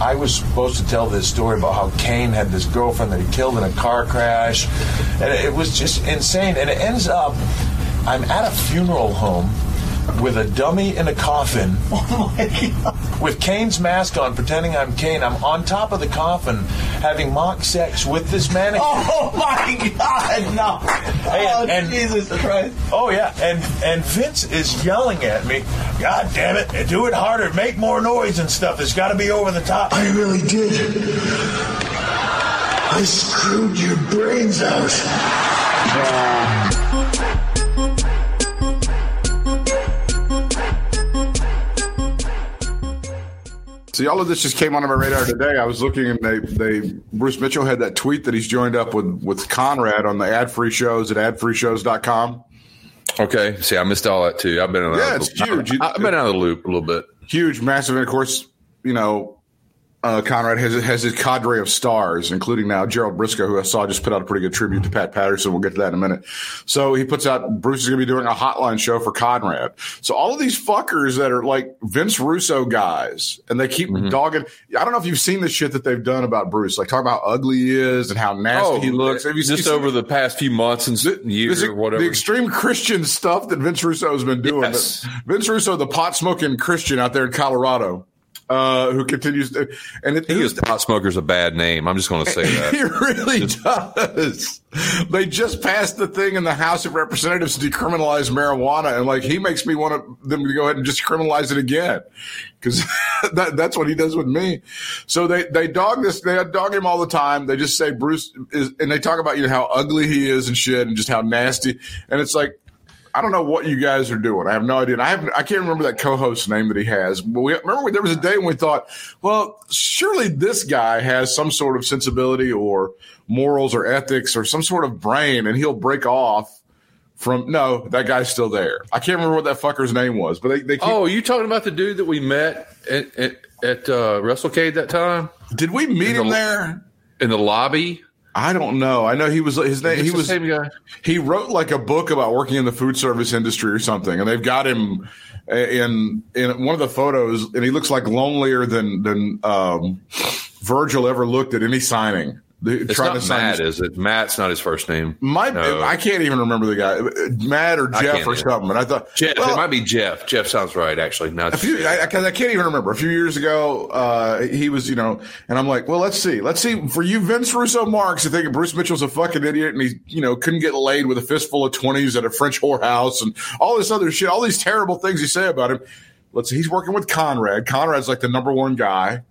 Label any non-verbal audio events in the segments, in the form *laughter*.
I was supposed to tell this story about how Kane had this girlfriend that he killed in a car crash, and it was just insane. And it ends up, I'm at a funeral home with a dummy in a coffin *laughs* Oh my God. with Kane's mask on, pretending I'm Kane. I'm on top of the coffin having mock sex with this mannequin. Oh my God, no! oh and- Jesus Christ! Oh yeah, and and Vince is yelling at me. God damn it! Do it harder. Make more noise and stuff. It's got to be over the top. I really did. I screwed your brains out. See, all of this just came onto my radar today. I was looking and they, they Bruce Mitchell had that tweet that he's joined up with with Conrad on the ad free shows at adfreeshows.com. Okay. See, I missed all that too. I've been Yeah, out of it's huge. I, have been out of the loop a little bit. Huge, massive, and of course, you know, uh, Conrad has has his cadre of stars, including now Gerald Brisco, who I saw just put out a pretty good tribute to Pat Patterson. We'll get to that in a minute. So he puts out Bruce is going to be doing a hotline show for Conrad. So all of these fuckers that are like Vince Russo guys, and they keep dogging. I don't know if you've seen the shit that they've done about Bruce, like talking about how ugly he is and how nasty he looks. Have you just over the past few months and s- years or whatever? The extreme Christian stuff that Vince Russo has been doing. Yes. Vince Russo, the pot smoking Christian out there in Colorado, uh, who continues to, and it, he gives pot smokers a bad name. I'm just going to say *laughs* that. he really does. They just passed the thing in the House of Representatives to decriminalize marijuana, and like he makes me want them to go ahead and just criminalize it again, because *laughs* that, that's what he does with me. So they they dog this, they dog him all the time. They just say Bruce is, and they talk about you know how ugly he is and shit, and just how nasty, and it's like. I don't know what you guys are doing. I have no idea. And I have I can't remember that co-host name that he has. But we remember there was a day when we thought, well, surely this guy has some sort of sensibility or morals or ethics or some sort of brain, and he'll break off from. No, that guy's still there. I can't remember what that fucker's name was, but they, they keep. oh, you talking about the dude that we met at at, at uh, WrestleCade that time did we meet in him the- there? in the lobby? I don't know. I know he was his name. He was same guy. he wrote like a book about working in the food service industry or something, and they've got him in in one of the photos, and he looks like lonelier than than um, Virgil ever looked at any signing. The- It's trying not to Matt, is it? Matt's not his first name. My, No. I can't even remember the guy, Matt or Jeff or something. And I thought Jeff. well, it might be Jeff. Jeff sounds right, actually. Not few, I, I can't even remember. A few years ago, uh, he was, you know, and I'm like, well, let's see, let's see. For you, Vince Russo Marks, you think Bruce Mitchell's a fucking idiot, and he, you know, couldn't get laid with a fistful of twenties at a French whorehouse, and all this other shit, all these terrible things you say about him. Let's see, he's working with Conrad. Conrad's like the number one guy.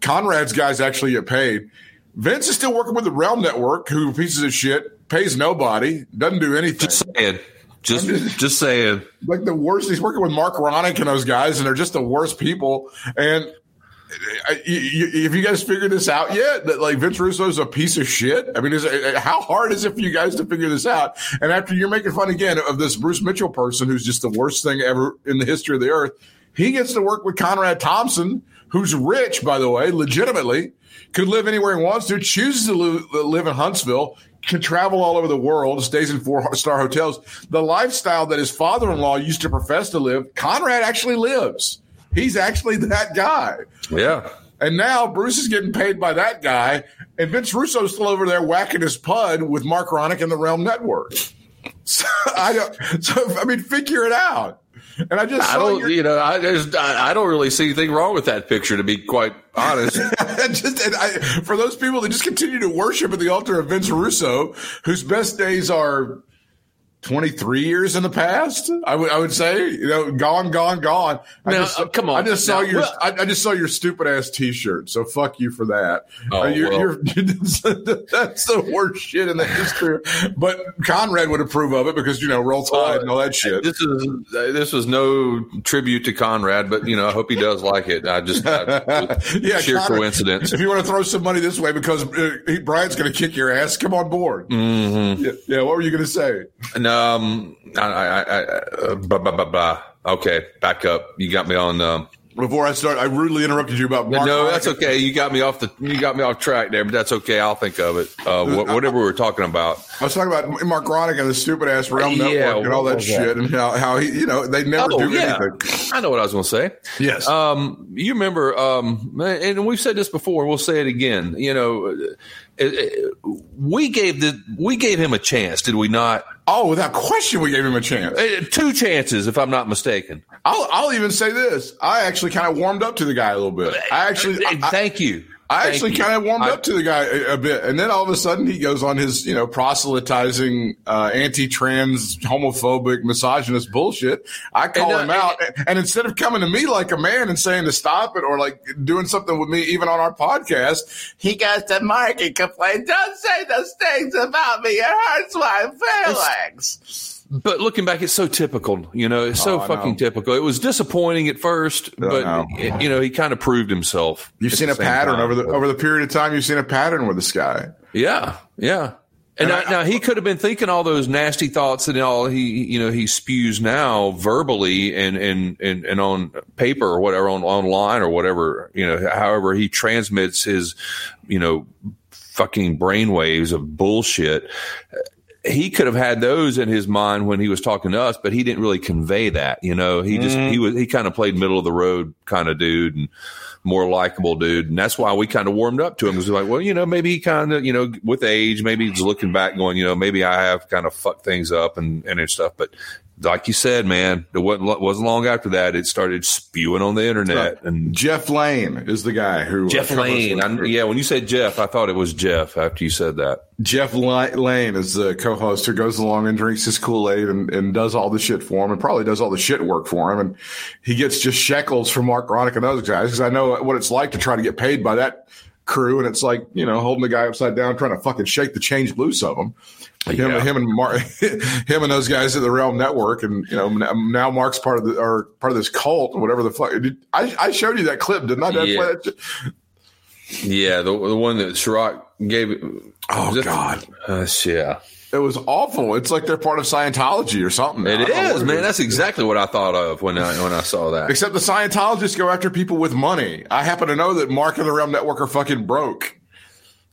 Conrad's guys actually get paid. Vince is still working with the Realm Network, who pieces of shit pays nobody, doesn't do anything just saying. Just, just saying. like the worst. He's working with Mark Ronick and those guys, and they're just the worst people. And uh, you, have you guys figured this out yet? That like Vince Russo is a piece of shit. I mean, is it, how hard is it for you guys to figure this out? And after you're making fun again of this Bruce Mitchell person, who's just the worst thing ever in the history of the earth, he gets to work with Conrad Thompson, who's rich, by the way, legitimately, could live anywhere he wants to, chooses to live in Huntsville, can travel all over the world, stays in four star hotels. The lifestyle that his father in law used to profess to live, Conrad actually lives. He's actually that guy. Yeah. And now Bruce is getting paid by that guy, and Vince Russo's still over there whacking his pud with Mark Ronick and the Realm Network. *laughs* So I don't. So I mean, figure it out. And I just I don't, your- you know, I just, I, I don't really see anything wrong with that picture, to be quite honest. *laughs* just and I, for those people that just continue to worship at the altar of Vince Russo, whose best days are 23 years in the past, I would I would say, you know, gone, gone, gone. I Now, just, uh, come on. I just saw Now, your well- I, I just saw your stupid ass T-shirt. So fuck you for that. Oh, Uh, you're, well. you're, *laughs* that's the worst shit in the history. But Conrad would approve of it because you know roll tide and all that shit. This is this was no tribute to Conrad, but you know, I hope he does like it. I just I, *laughs* yeah, sheer Conrad, coincidence. If you want to throw some money this way because uh, he, Brian's going to kick your ass, come on board. Mm-hmm. Yeah, yeah, what were you going to say? And, um, I, I, I, uh, blah, blah, blah, blah. Okay, back up. You got me on. Um, before I start, I rudely interrupted you about Mark. no, that's okay. You got me off the you got me off track there, but that's okay. I'll think of it. Uh, wh- whatever we were talking about. I was talking about Mark Ronick and the stupid ass Realm Yeah, Network and all that shit, and how, how he, you know, they never Oh do yeah, anything. I know what I was going to say. Yes. Um, you remember, um, and we've said this before. We'll say it again. You know, uh, uh, we gave the we gave him a chance, did we not? Oh, without question, we gave him a chance. Uh, Two chances, if I'm not mistaken. I'll, I'll even say this: I actually kind of warmed up to the guy a little bit. I actually, I, thank you. I Thank actually kind of warmed I- up to the guy a, a bit, and then all of a sudden he goes on his, you know, proselytizing, uh, anti-trans, homophobic, misogynist bullshit. I call And, uh, him out, and, and instead of coming to me like a man and saying to stop it or like doing something with me, even on our podcast, he goes to Mark and complains, "Don't say those things about me; it hurts my feelings." But looking back, it's so typical. You know, it's so Oh, fucking typical. It was disappointing at first, but know. you know, he kind of proved himself. You've seen a pattern time. over the over the period of time. You've seen a pattern with this guy. Yeah, yeah. And, And now, I- now he could have been thinking all those nasty thoughts and all he, you know, he spews now verbally and and and, and on paper or whatever, on online or whatever, you know, however he transmits his, you know, fucking brainwaves of bullshit. He could have had those in his mind when he was talking to us, but he didn't really convey that. You know, he just he mm-hmm. was he kind of played middle of the road kind of dude and more likable dude, and that's why we kind of warmed up to him. Because we're like, well, you know, maybe he kind of, you know, with age, maybe he's looking back, going, you know, maybe I have kind of fucked things up and and stuff. But like you said, man, it wasn't wasn't long after that it started spewing on the internet. And Jeff Lane is the guy who uh, Jeff Lane, I, yeah, when you said Jeff, I thought it was Jeff after you said that. Jeff Lane is the co-host who goes along and drinks his Kool-Aid and, and does all the shit for him and probably does all the shit work for him. And he gets just shekels from Mark Ronick and those guys because I know what it's like to try to get paid by that crew. And it's like, you know, holding the guy upside down, trying to fucking shake the change loose of him. Him, Yeah. him and Mark, *laughs* him and those guys at the Realm Network, and you know now Mark's part of the or part of this cult, whatever the fuck. Did, I, I showed you that clip, didn't I? Did Yeah. that? Yeah, the the one that Chirac gave. Oh, God. uh, yeah. It was awful. It's like they're part of Scientology or something. It is, It don't know what is, it man. That's exactly what I thought of when I when I saw that. Except the Scientologists go after people with money. I happen to know that Mark and the Realm Network are fucking broke.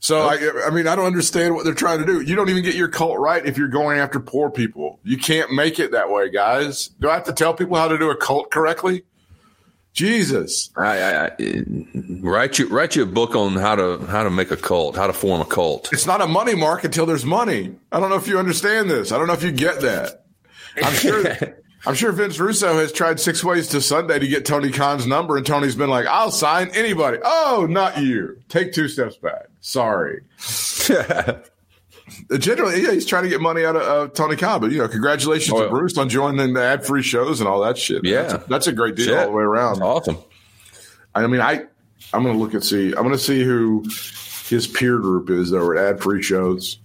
So I, I mean, I don't understand what they're trying to do. You don't even get your cult right if you're going after poor people. You can't make it that way, guys. Do I have to tell people how to do a cult correctly? Jesus. I, I, I write you write you a book on how to how to make a cult, how to form a cult. It's not a money mark until there's money. I don't know if you understand this. I don't know if you get that. I'm *laughs* sure. I'm sure Vince Russo has tried six ways to Sunday to get Tony Khan's number, and Tony's been like, "I'll sign anybody." Oh, not you. Take two steps back. Sorry. *laughs* Generally, yeah, he's trying to get money out of uh, Tony Khan, but you know, congratulations Oh, to. Bruce on joining the ad-free shows and all that shit. Yeah. that's a, that's a great deal Shit. all the way around. That's awesome. I mean, I I'm gonna look and see. I'm gonna see who his peer group is over at ad free shows.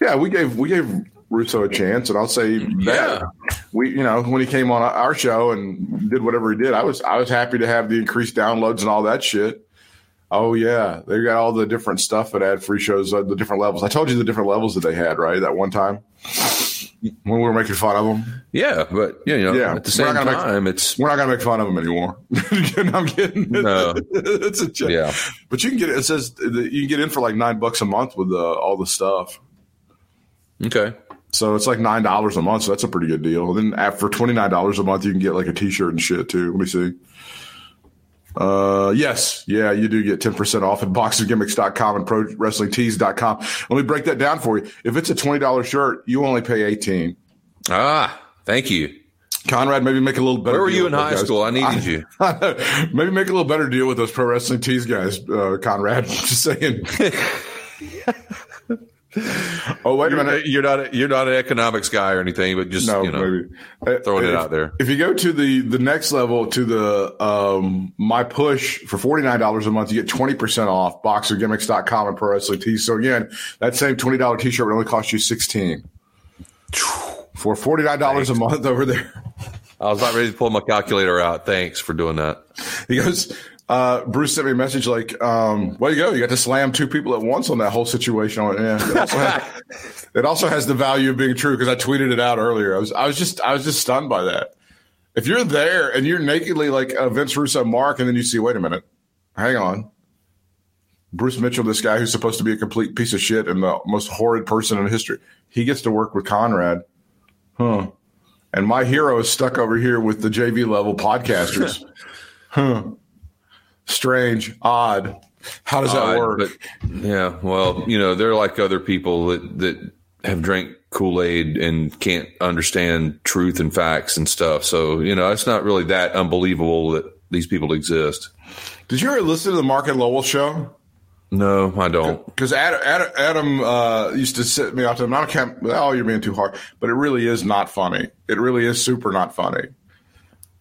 Yeah, we gave we gave Russo a chance, and I'll say that Yeah. we you know when he came on our show and did whatever he did, I was I was happy to have the increased downloads and all that shit. Oh yeah, they got all the different stuff at ad free shows, uh, the different levels. I told you the different levels that they had, right? That one time when we were making fun of them. Yeah, but you know, Yeah, at the same gonna make- time, it's We're not gonna make fun of them anymore. *laughs* I'm kidding. No. *laughs* it's a joke. Yeah. But you can get it. It says you can get in for like nine bucks a month with uh, all the stuff. okay. So it's like nine dollars a month. So that's a pretty good deal. And then after twenty nine dollars a month, you can get like a t shirt and shit too. Let me see. Uh, yes. Yeah, you do get 10% off at boxinggimmicks.com and prowrestlingtees.com. Let me break that down for you. If it's a $20 shirt, you only pay 18. Ah, thank you. Conrad, maybe make a little better. Where were you in high guys. school? I needed you. *laughs* Maybe make a little better deal with those pro wrestling tees guys, uh, Conrad. *laughs* Just saying. *laughs* oh wait a minute. you're not you're not an economics guy or anything, but just No, you know, maybe Uh, throwing it out there. If you go to the the next level to the um my push for forty nine dollars a month, you get twenty percent off boxergimmicks.com and pro wrestling tees. So again, that same twenty dollar t shirt would only cost you sixteen. For forty nine dollars a month over there. I was not ready to pull my calculator out. Thanks for doing that. He goes, uh, Bruce sent me a message like, um, way to go. You got to slam two people at once on that whole situation. Went, yeah. It also, has, *laughs* it also has the value of being true because I tweeted it out earlier. I was, I was just, I was just stunned by that. If you're there and you're nakedly like a Vince Russo Mark, and then you see, wait a minute, hang on. Bruce Mitchell, this guy who's supposed to be a complete piece of shit and the most horrid person in history, he gets to work with Conrad. Huh. And my hero is stuck over here with the JV level podcasters. *laughs* huh. Strange, odd. How does that Odd, work? But yeah, well, you know, they're like other people that that have drank Kool Aid and can't understand truth and facts and stuff. So you know, it's not really that unbelievable that these people exist. Did you ever listen to the Mark and Lowell show? No, I don't. Because Adam, Adam, Adam uh, used to sit me out to him. I can't. Oh, you're being too hard. But it really is not funny. It really is super not funny.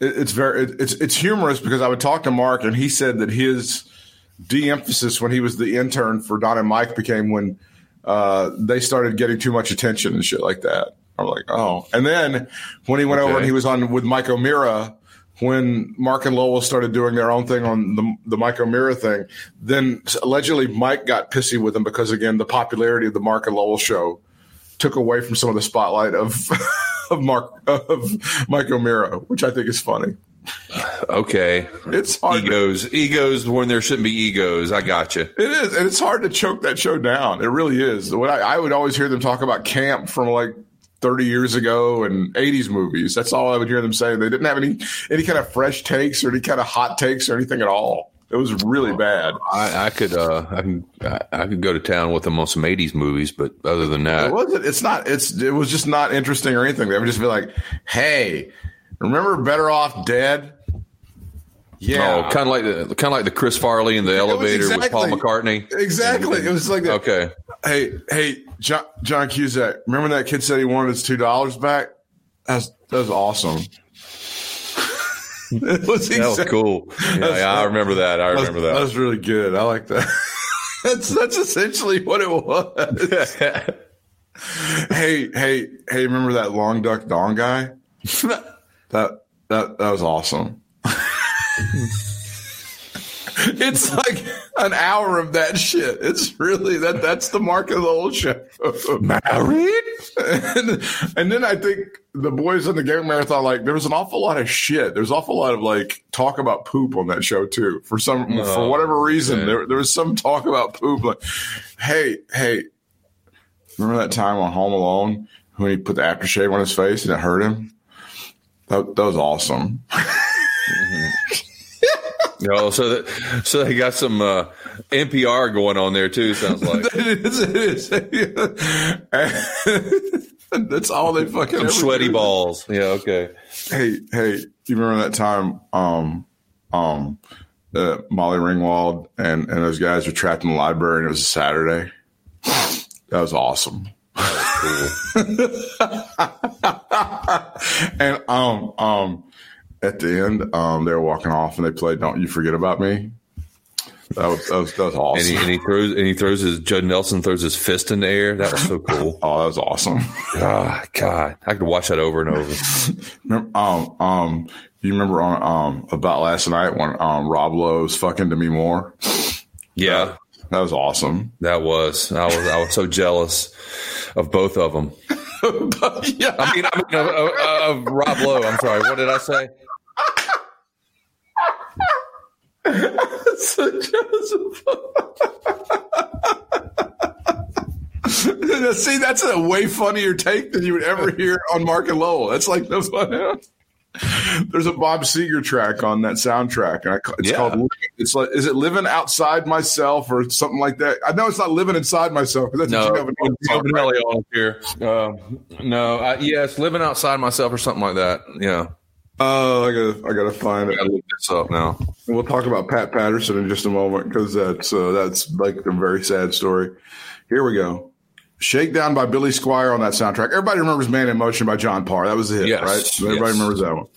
It, it's very. It, it's it's humorous because I would talk to Mark and he said that his de-emphasis when he was the intern for Don and Mike became when uh, they started getting too much attention and shit like that. I'm like, oh. And then when he went over and he was on with Mike O'Meara, when Mark and Lowell started doing their own thing on the the Mike O'Meara thing, then allegedly Mike got pissy with him because again the popularity of the Mark and Lowell show took away from some of the spotlight of *laughs* of Mark of Mike O'Meara, which I think is funny. Okay, It's hard. to- egos, egos when there shouldn't be egos. I got you. It is, and it's hard to choke that show down. It really is. When I, I would always hear them talk about camp from like 30 years ago and 80s movies. That's all I would hear them say. They didn't have any any kind of fresh takes or any kind of hot takes or anything at all. It was really bad. I, I could, uh, I can, I, could go to town with them on some '80s movies, but other than that, It wasn't. It's not. It's. It was just not interesting or anything. They would just be like, "Hey, remember Better Off Dead?" Yeah, oh, kind of like the, kind of like the Chris Farley in the elevator with Paul McCartney. Exactly. It was like that. Okay, Hey, hey, John, John Cusack. Remember that kid said he wanted his two dollars back? That's that was awesome. *laughs* that was exact- cool. Yeah, yeah, I remember that. I remember that that. was really good. I like that. *laughs* that's that's essentially what it was. *laughs* hey, hey, hey! Remember that Long Duk Dong guy? that that that was awesome. It's like an hour of that shit. It's really that. That's the mark of the old show. Married, and, and then I think the boys on the game marathon like there was an awful lot of shit. There's an awful lot of like talk about poop on that show too. For some oh, for Oh, whatever reason, man. there there was some talk about poop. Like, hey, hey, remember that time on Home Alone when he put the aftershave on his face and it hurt him? That, that was awesome. Mm-hmm. *laughs* You know, so that so they got some uh, NPR going on there too. Sounds *laughs* like it is. It is. *laughs* That's all they fucking some sweaty do. balls. Yeah, okay. Hey, hey, you remember that time? Um, um, uh, Molly Ringwald and and those guys were trapped in the library, and it was a Saturday. That was awesome. *laughs* and um um at the end um they were walking off and they played "Don't You Forget About Me." That was that was, that was And awesome. he, and he throws and he throws his Judd Nelson throws his fist in the air. That was so cool. *laughs* oh, that was awesome. Ah, God, I could watch that over and over. Um, um, you remember on um about last night when um Rob Lowe's fucking Demi Moore? Yeah, That was awesome. that was. I was. I was so jealous of both of them. *laughs* yeah, I mean, I mean of, of, of Rob Lowe. I'm sorry. What did I say? *laughs* See, that's a way funnier take than you would ever hear on Mark and Lowell. That's like the fun. There's a Bob Seger track on that soundtrack, and I, it's Yeah. called. It's like, is it "Living Outside Myself" or something like that? I know it's not "Living Inside Myself" that's No, what you have in one song, right? Bonelli on here. Uh, no, I, yes, living outside myself or something like that. Yeah, Oh, I gotta, I gotta find it. gotta look this up now. We'll talk about Pat Patterson in just a moment because that's uh, that's like a very sad story. Here we go. Shakedown by Billy Squier on that soundtrack. Everybody remembers Man in Motion by John Parr. That was the hit, Yes, right? Everybody yes. remembers that one.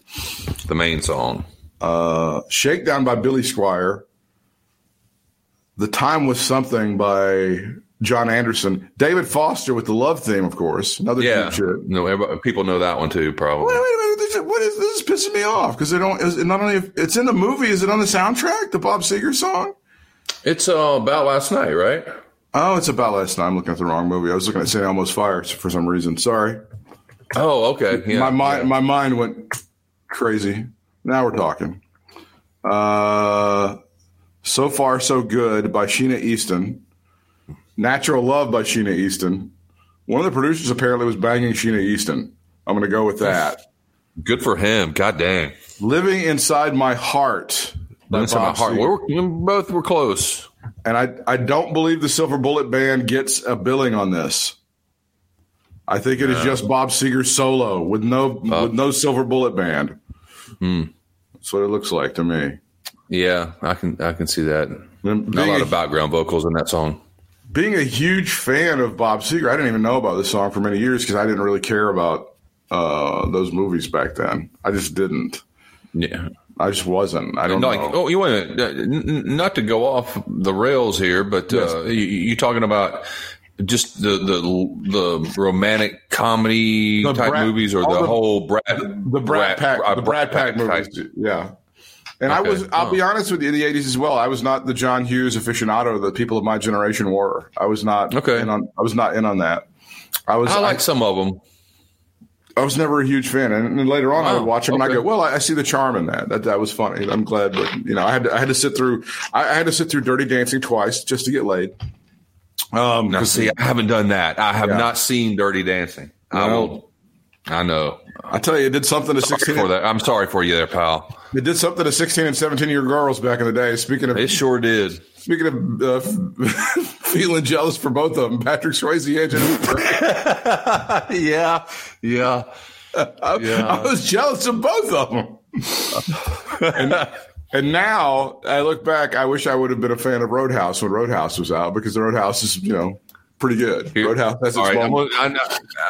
The main song. Uh, Shakedown by Billy Squier. The Time Was Something by John Anderson. David Foster with the love theme, of course. Another Yeah, no, people know that one too. Probably. Wait, wait a minute. What is this? Is pissing me off because they don't. Is it not only if it's in the movie. Is it on the soundtrack? The Bob Seger song. It's uh, about last night, right? Oh, it's about last night. I'm looking at the wrong movie. I was looking at St. Elmo's Fire for some reason. Sorry. Oh, okay. Yeah, my mind, yeah. my mind went. crazy. Now we're talking. Uh, so far, so good by Sheena Easton. Natural Love by Sheena Easton. One of the producers apparently was banging Sheena Easton. I'm going to go with that. Good for him. God dang. Living Inside My Heart. by That's in my heart. We're, we both were close. And I, I don't believe the Silver Bullet Band gets a billing on this. I think it is just Bob Seger solo with no with no Silver Bullet Band. Hmm. That's what it looks like to me. Yeah, I can I can see that. Not a lot a- of background vocals in that song. being a huge fan of Bob Seger, I didn't even know about this song for many years because I didn't really care about uh, those movies back then. I just didn't. Yeah. I just wasn't. I don't Like, know. oh, you want to, n- not to go off the rails here, but uh, you, you talking about just the the the romantic comedy The type Brat- movies, or the, the- whole Brad the Brat Pack, uh, the Brat Pack type- movies, yeah. And I was, I'll be Oh. honest with you, in the '80s as well. I was not the John Hughes aficionado that people of my generation were. I was not. Okay. In on, I was not in on that. I was. I like some of them. I was never a huge fan, and, and later on I would watch them and I okay. go, "Well, I, I see the charm in that. That that was funny. I'm glad." But you know, I had to, I had to sit through. I, I had to sit through Dirty Dancing twice just to get laid. Um, Now, 'cause- see, I haven't done that. I have Yeah. not seen Dirty Dancing. I No. will. I know. I tell you, it did something to Sorry 16. for that. I'm sorry for you there, pal. It did something to 16 and 17 year girls back in the day. Speaking of It sure did. Speaking of uh, *laughs* feeling jealous for both of them, Patrick Swayze and Jennifer. *laughs* yeah, yeah. I was jealous of both of them. and, and now I look back, I wish I would have been a fan of Roadhouse when Roadhouse was out because the Roadhouse is, you know, pretty good. Roadhouse has its All right, gonna- I, know,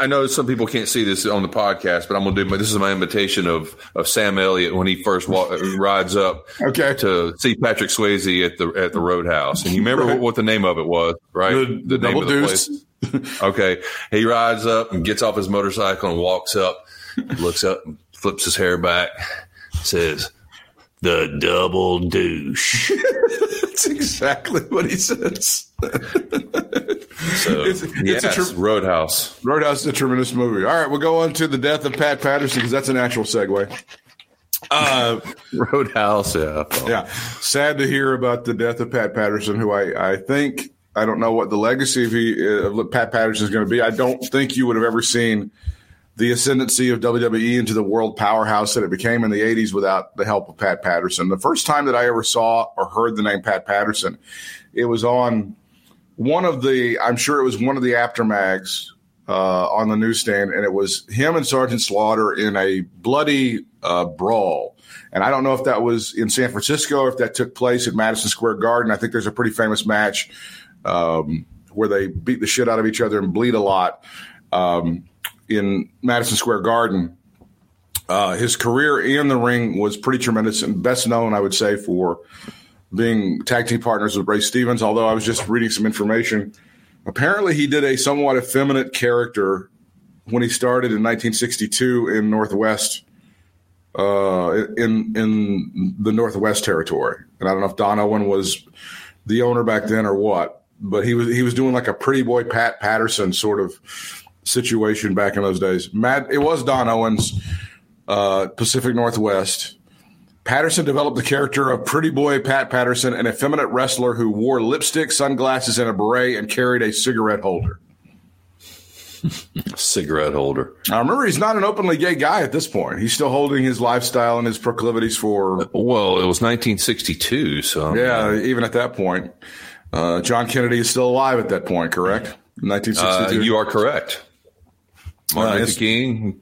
I know some people can't see this on the podcast, but I'm going to do. But this is my invitation of of Sam Elliott when he first wa- rides up Okay. to see Patrick Swayze at the at the Roadhouse. And you remember what, what the name of it was, right? The- the name Double Deuce. place. *laughs* okay, he rides up and gets off his motorcycle and walks up, looks up, and flips his hair back, says, "The double douche." *laughs* That's exactly what he says. So, *laughs* It's- it's a yes, Roadhouse. Roadhouse is a tremendous movie. All right, we'll go on to the death of Pat Patterson because that's an actual segue. Uh, *laughs* Roadhouse, yeah. yeah, sad to hear about the death of Pat Patterson, who I, I think I don't know what the legacy of, he, of Pat Patterson is going to be. I don't think you would have ever seen the ascendancy of WWE into the world powerhouse that it became in the 80s without the help of Pat Patterson. The first time that I ever saw or heard the name Pat Patterson, it was on one of the, I'm sure it was one of the Apter mags uh, on the newsstand, and it was him and Sergeant Slaughter in a bloody uh, brawl. And I don't know if that was in San Francisco or if that took place at Madison Square Garden. I think there's a pretty famous match um, where they beat the shit out of each other and bleed a lot um, in Madison Square Garden. Uh, his career in the ring was pretty tremendous and best known, I would say, for being tag team partners with Ray Stevens. Although I was just reading some information, apparently he did a somewhat effeminate character when he started in 1962 in Northwest, uh, in in the Northwest territory. And I don't know if Don Owen was the owner back then or what, but he was he was doing like a pretty boy Pat Patterson sort of situation back in those days. Matt, it was Don Owens, uh, Pacific Northwest. Patterson developed the character of Pretty Boy Pat Patterson, an effeminate wrestler who wore lipstick, sunglasses, and a beret and carried a cigarette holder. *laughs* Cigarette holder. Now, remember, he's not an openly gay guy at this point. He's still holding his lifestyle and his proclivities for, Well, it was 1962, so yeah, even at that point. Uh, John Kennedy is still alive at that point, correct? Uh, 1962. you are correct. Martin Luther King,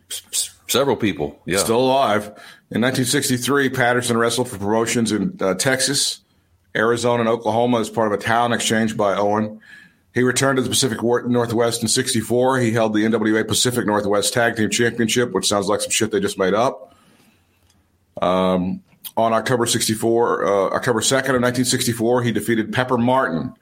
several people. Yeah. Still alive. In 1963, Patterson wrestled for promotions in uh, Texas, Arizona, and Oklahoma as part of a talent exchange by Owen. He returned to the Pacific Northwest in 64. He held the NWA Pacific Northwest Tag Team Championship, which sounds like some shit they just made up. Um, on October 64, uh, October 2nd of 1964, he defeated Pepper Martin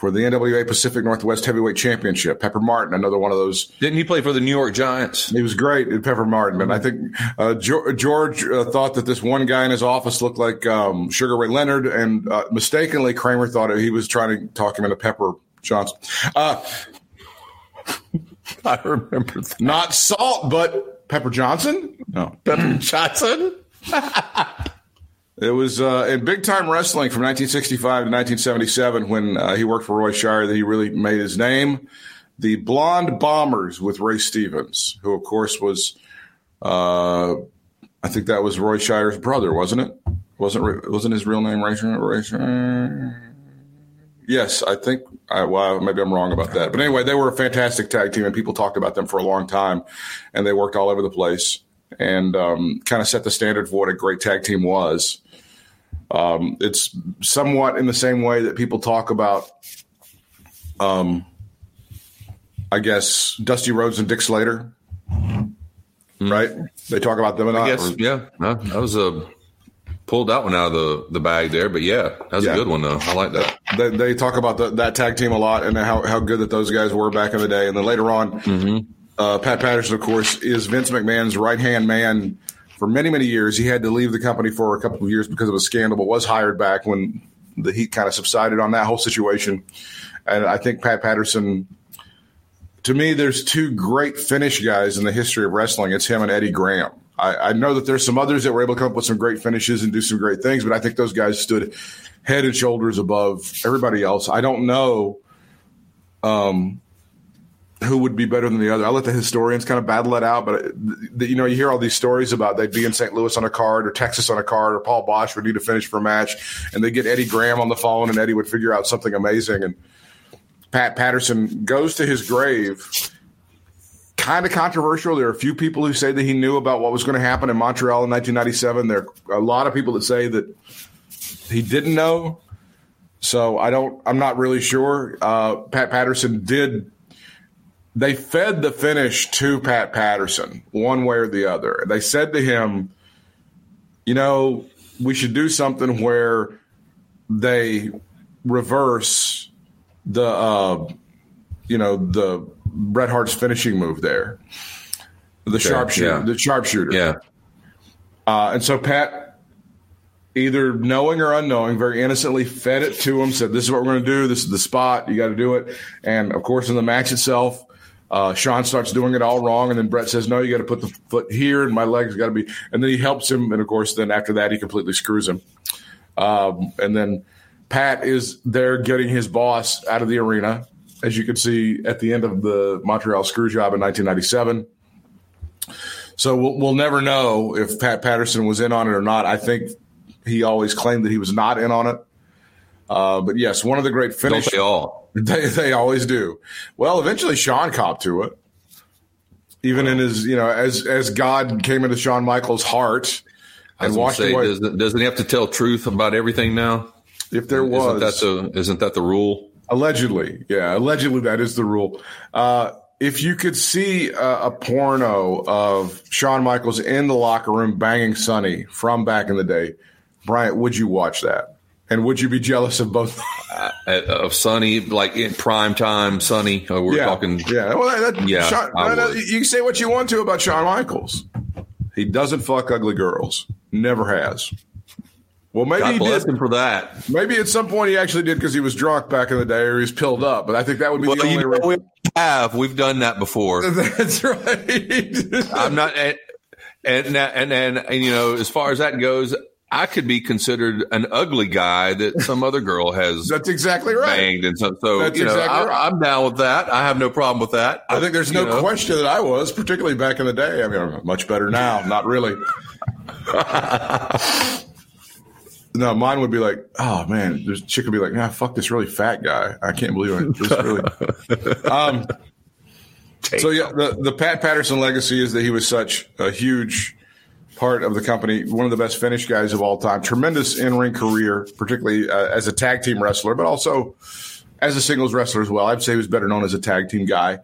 for the NWA Pacific Northwest Heavyweight Championship. Pepper Martin, another one of those Didn't he play for the New York Giants? he was great at Pepper Martin, and I think uh, George, George uh, thought that this one guy in his office looked like um, Sugar Ray Leonard, and uh, mistakenly Kramer thought he was trying to talk him into Pepper Johnson. Uh, *laughs* I remember that. not salt, but Pepper Johnson? No. Pepper Johnson. *laughs* It was uh, in big time wrestling from 1965 to 1977 when uh, he worked for Roy Shire that he really made his name. The Blonde Bombers with Ray Stevens, who of course was, uh, I think that was Roy Shire's brother, wasn't it? Wasn't wasn't his real name Ray Shire? Yes, I think. I, well, maybe I'm wrong about that, but anyway, they were a fantastic tag team, and people talked about them for a long time, and they worked all over the place and um, kind of set the standard for what a great tag team was. Um, it's somewhat in the same way that people talk about, um, I guess, Dusty Rhodes and Dick Slater, right? They talk about them a lot. I guess, yeah. No, that was a pulled that one out of the, the bag there, but yeah, that was Yeah. a good one though. I like that. They, they talk about the, that tag team a lot and how, how good that those guys were back in the day. And then later on, uh, Pat Patterson, of course, is Vince McMahon's right hand man for many, many years. He had to leave the company for a couple of years because of a scandal, but was hired back when the heat kind of subsided on that whole situation. And I think Pat Patterson, to me, there's two great finish guys in the history of wrestling. It's him and Eddie Graham. I, I know that there's some others that were able to come up with some great finishes and do some great things, but I think those guys stood head and shoulders above everybody else. I don't know um, who would be better than the other. I'll let the historians kind of battle it out, but uh, you know, you hear all these stories about they'd be in St. Louis on a card or Texas on a card or Paul Boesch would need to finish for a match and they get Eddie Graham on the phone and Eddie would figure out something amazing. And Pat Patterson goes to his grave kind of controversial. There are a few people who say that he knew about what was going to happen in Montreal in 1997. There are a lot of people that say that he didn't know. So I don't. I'm not really sure. Uh, Pat Patterson did. They fed the finish to Pat Patterson one way or the other. They said to him, "You know, we should do something where they reverse the, uh, you know, the Bret Hart's finishing move there, the sharpshooter, yeah. the sharpshooter." Yeah. Uh, and so Pat, either knowing or unknowing, very innocently fed it to him, said, This is what we're going to do. This is the spot. You got to do it. And of course, in the match itself, uh, Shawn starts doing it all wrong. And then Bret says, No, you got to put the foot here, and my legs got to be. And then he helps him. And of course, then after that, he completely screws him. Um, and then Pat is there getting his boss out of the arena, as you can see at the end of the Montreal screw job in 1997. So we'll, we'll never know if Pat Patterson was in on it or not. I think he always claimed that he was not in on it. Uh, but yes, one of the great they all? *laughs* They, they always do. Well, eventually Shawn copped to it. Even in his, you know, as as God came into Shawn Michaels' heart I and washed say, away. doesn't, doesn't he have to tell truth about everything now? if there Isn't was, that the isn't that the rule? Allegedly, yeah, allegedly that is the rule. Uh, if you could see a, a porno of Shawn Michaels in the locker room banging Sonny from back in the day, Bryant, would you watch that? And would you be jealous of both? Uh, of Sonny, like in prime time, Sonny. Uh, we're yeah, talking. yeah. Well, that, Yeah, Shawn, I you can say what you want to about Shawn Michaels. He doesn't fuck ugly girls. Never has. Well, maybe God he bless did. him for that. Maybe at some point he actually did because he was drunk back in the day or he was pilled up. But I think that would be Well, the only you know, we have we've done that before. *laughs* That's right. I'm not, and and and, and and you know, as far as that goes, I could be considered an ugly guy that some other girl has That's exactly right. banged, and so, so That's you know, exactly I, right. I'm down with that. I have no problem with that. I think there's no know? question that I was, particularly back in the day. I mean, I'm much better now. Not really. *laughs* no, mine would be like, oh man, this chick would be like, nah, fuck this really fat guy. I can't believe it. This really. *laughs* um, so yeah, the the Pat Patterson legacy is that he was such a huge part of the company, one of the best finish guys of all time. Tremendous in ring career, particularly uh, as a tag team wrestler, but also as a singles wrestler as well. I'd say he was better known as a tag team guy.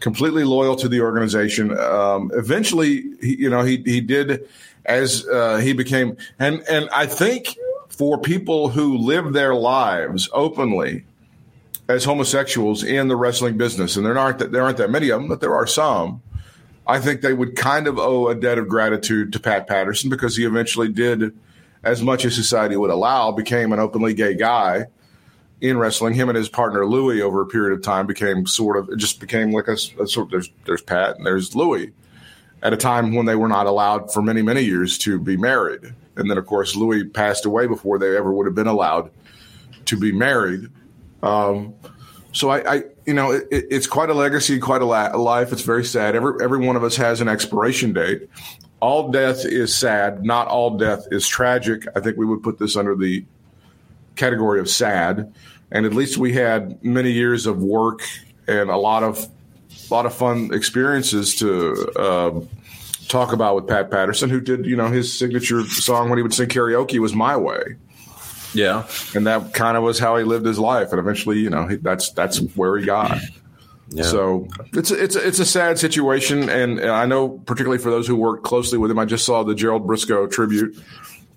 Completely loyal to the organization. Um, eventually, he, you know, he he did as uh, he became, and and I think for people who live their lives openly as homosexuals in the wrestling business, and there aren't that, there aren't that many of them, but there are some. I think they would kind of owe a debt of gratitude to Pat Patterson because he eventually did as much as society would allow, became an openly gay guy in wrestling. Him and his partner Louis over a period of time became sort of it just became like a, a sort. There's there's Pat and there's Louis, at a time when they were not allowed for many, many years to be married. And then, of course, Louis passed away before they ever would have been allowed to be married. Um, so I, I, you know, it, it's quite a legacy, quite a, la- life. It's very sad. Every every one of us has an expiration date. All death is sad. Not all death is tragic. I think we would put this under the category of sad. And at least we had many years of work and a lot of a lot of fun experiences to uh, talk about with Pat Patterson, who did you know his signature song when he would sing karaoke was "My Way." Yeah. and that kind of was how he lived his life. And eventually, you know, he, that's that's where he got. Yeah. So it's a, it's a, it's a sad situation, and, and I know particularly for those who work closely with him. I just saw the Gerald Brisco tribute,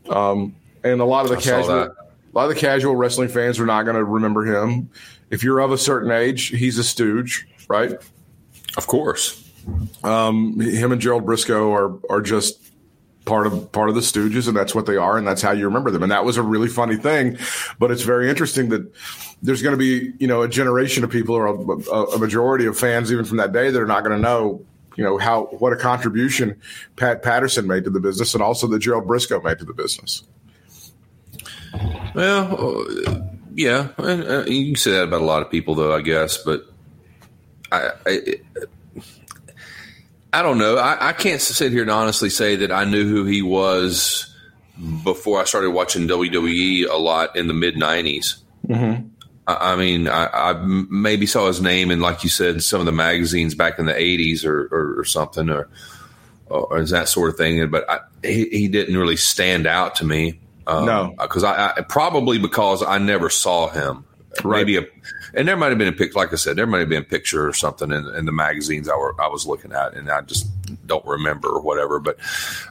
um, and a lot of the I casual a lot of the casual wrestling fans are not going to remember him. If you're of a certain age, he's a stooge, right? Of course. Um, him and Gerald Brisco are are just part of part of the Stooges, and that's what they are, and that's how you remember them. And that was a really funny thing, but it's very interesting that there's going to be you know a generation of people or a, a majority of fans even from that day that are not going to know you know how what a contribution Pat Patterson made to the business, and also that Gerald Brisco made to the business. Well, uh, yeah, uh, you can say that about a lot of people, though, I guess. But I, I, I don't know. I, I can't sit here and honestly say that I knew who he was before I started watching WWE a lot in the mid '90s. I, I mean, I maybe saw his name in, like you said, some of the magazines back in the '80s or, or, or something, or, or that sort of thing. But I, he, he didn't really stand out to me. Um, No. because I, I probably because I never saw him. Maybe a, and there might have been a picture. Like I said, there might have been a picture or something in, in the magazines I were I was looking at, and I just don't remember or whatever. But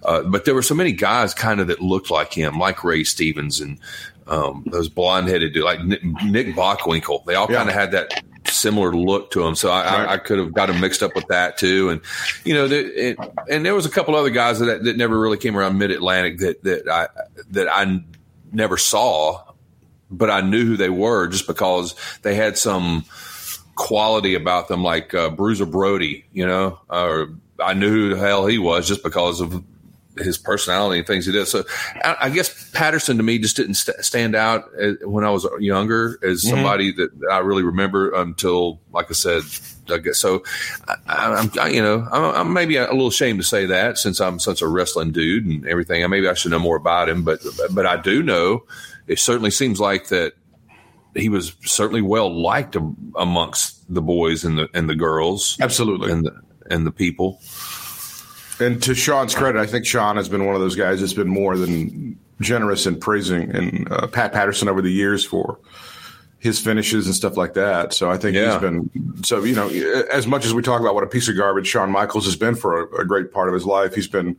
uh, but there were so many guys kind of that looked like him, like Ray Stevens and um, those blonde headed dude, like Nick, Nick Bockwinkel. They all Yeah. kind of had that similar look to him. So I, Right. I, I could have got them mixed up with that too. And you know, the, it, and there was a couple other guys that that never really came around Mid Atlantic that that I that I never saw, but I knew who they were just because they had some quality about them, like uh, Bruiser Brody. You know, or I knew who the hell he was just because of his personality and things he did. So I, I guess Patterson to me just didn't st- stand out as, when I was younger as somebody that I really remember until, like I said, I guess so. I, I, I'm, I, you know, I'm, I'm maybe a little ashamed to say that since I'm such a wrestling dude and everything. Maybe I should know more about him, but but I do know. It certainly seems like that he was certainly well liked am- amongst the boys and the and the girls Absolutely. and the and the people. And to Shawn's credit, I think Sean has been one of those guys that's been more than generous in praising and uh, Pat Patterson over the years for his finishes and stuff like that. So I think Yeah. he's been so you know as much as we talk about what a piece of garbage Shawn Michaels has been for a, a great part of his life, he's been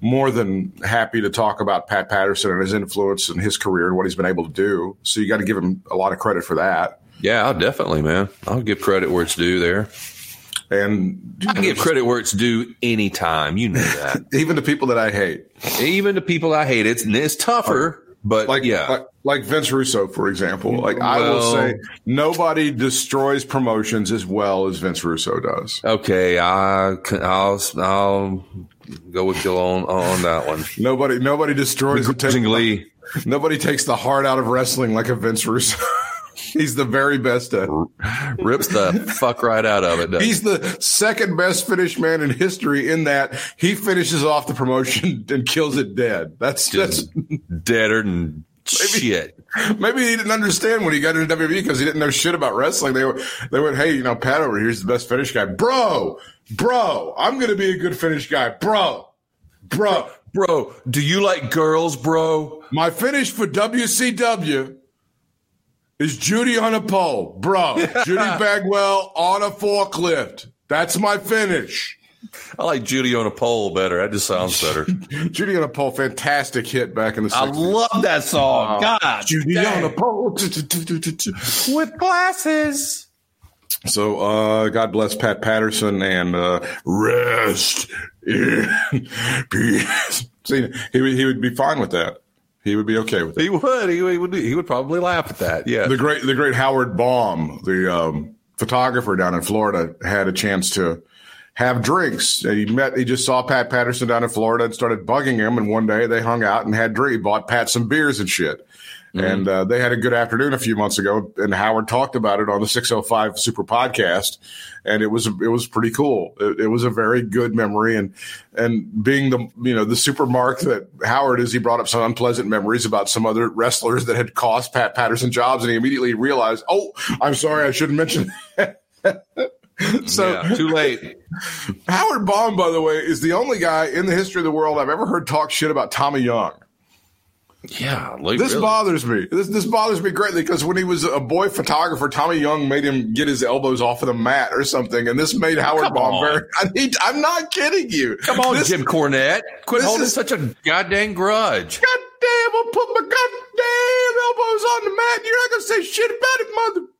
more than happy to talk about Pat Patterson and his influence and his career and what he's been able to do. So you got to give him a lot of credit for that. Yeah, I'll definitely, man. I'll give credit where it's due there. And I give credit where it's due anytime. You know that. *laughs* even to people that I hate, Even to people I hate, it's it's tougher, but like yeah. like, like Vince Russo, for example. Like I will say, nobody destroys promotions as well as Vince Russo does. okay, I will I'll go with you on on that one. Nobody nobody destroys *laughs* nobody takes the heart out of wrestling like a Vince Russo. He's the very best at. rips the fuck right out of it. He's the second best finished man in history in that he finishes off the promotion *laughs* and kills it dead. That's he? that's Just deader than *laughs* shit. maybe he didn't understand when he got into WWE because he didn't know shit about wrestling. They were they went, hey, you know, Pat over here's the best finish guy, bro, bro. I'm gonna be a good finish guy, bro, bro. Bro, do you like girls, bro? My finish for WCW is Judy on a pole, bro. *laughs* Judy Bagwell on a forklift. That's my finish. I like Judy on a pole better. That just sounds better. *laughs* Judy on a pole, fantastic hit back in the I love that song. God. Judy on a pole. With glasses. So, uh, God bless Pat Patterson and uh, rest in *laughs* peace. See, he would, he would be fine with that. He would be okay with it. he would. He, would. He would probably laugh at that. Yeah. The great, the great Howard Baum, the um, photographer down in Florida, had a chance to have drinks. He met, he just saw Pat Patterson down in Florida and started bugging him. And one day they hung out and had drink. He bought Pat some beers and shit. And uh, they had a good afternoon a few months ago, and Howard talked about it on the 605 Super Podcast, and it was it was pretty cool. It, it was a very good memory, and and being the you know the super mark that Howard is, he brought up some unpleasant memories about some other wrestlers that had cost Pat Patterson jobs, and he immediately realized, oh, I'm sorry, I shouldn't mention. That. *laughs* so Yeah, too late. Howard Baum, by the way, is the only guy in the history of the world I've ever heard talk shit about Tommy Young. Yeah, like, This really. bothers me. This this bothers me greatly because when he was a boy photographer, Tommy Young made him get his elbows off of the mat or something, and this made Howard Come Baum on. very. *laughs* I need, I'm not kidding you. Come on, This- Jim Cornette. Quit holding is- such a goddamn grudge. God damn! I'll put my goddamn elbows on the mat. and You're not gonna say shit about it,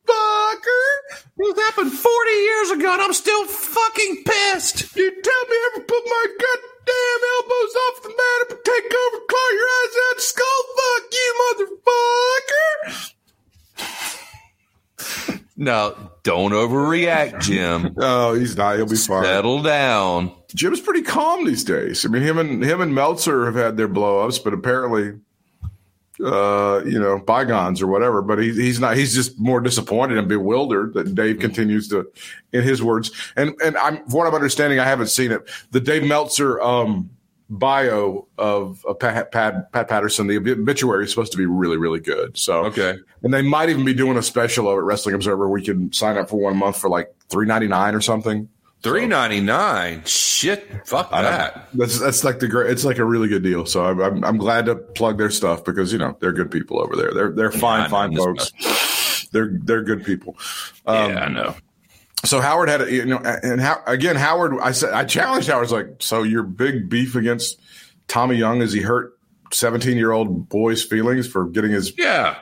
motherfucker. This happened 40 years ago, and I'm still fucking pissed. You tell me I ever put my goddamn elbows off the mat and take over, claw your eyes out, skull fuck you, motherfucker. No, don't overreact, Jim. *laughs* Oh, he's not. He'll be fine. Settle down. Jim's pretty calm these days. I mean, him and him and Meltzer have had their blowups, but apparently, uh, you know, bygones or whatever. But he, he's not. He's just more disappointed and bewildered that Dave continues to, in his words, and and I'm from what I'm understanding. I haven't seen it. The Dave Meltzer um, bio of, of Pat, Pat Pat Patterson, the obituary is supposed to be really really good. So Okay. and they might even be doing a special over at Wrestling Observer. We can sign up for one month for like three ninety nine or something. Three ninety nine. Shit. Fuck that. That's that's like the great. It's like a really good deal. So I'm, I'm I'm glad to plug their stuff because you know they're good people over there. They're they're fine know, fine folks. They're they're good people. Um, yeah, I know. So Howard had a you know and how, again Howard I said I challenged Howard like so your big beef against Tommy Young is he hurt 17 year old boy's feelings for getting his Yeah.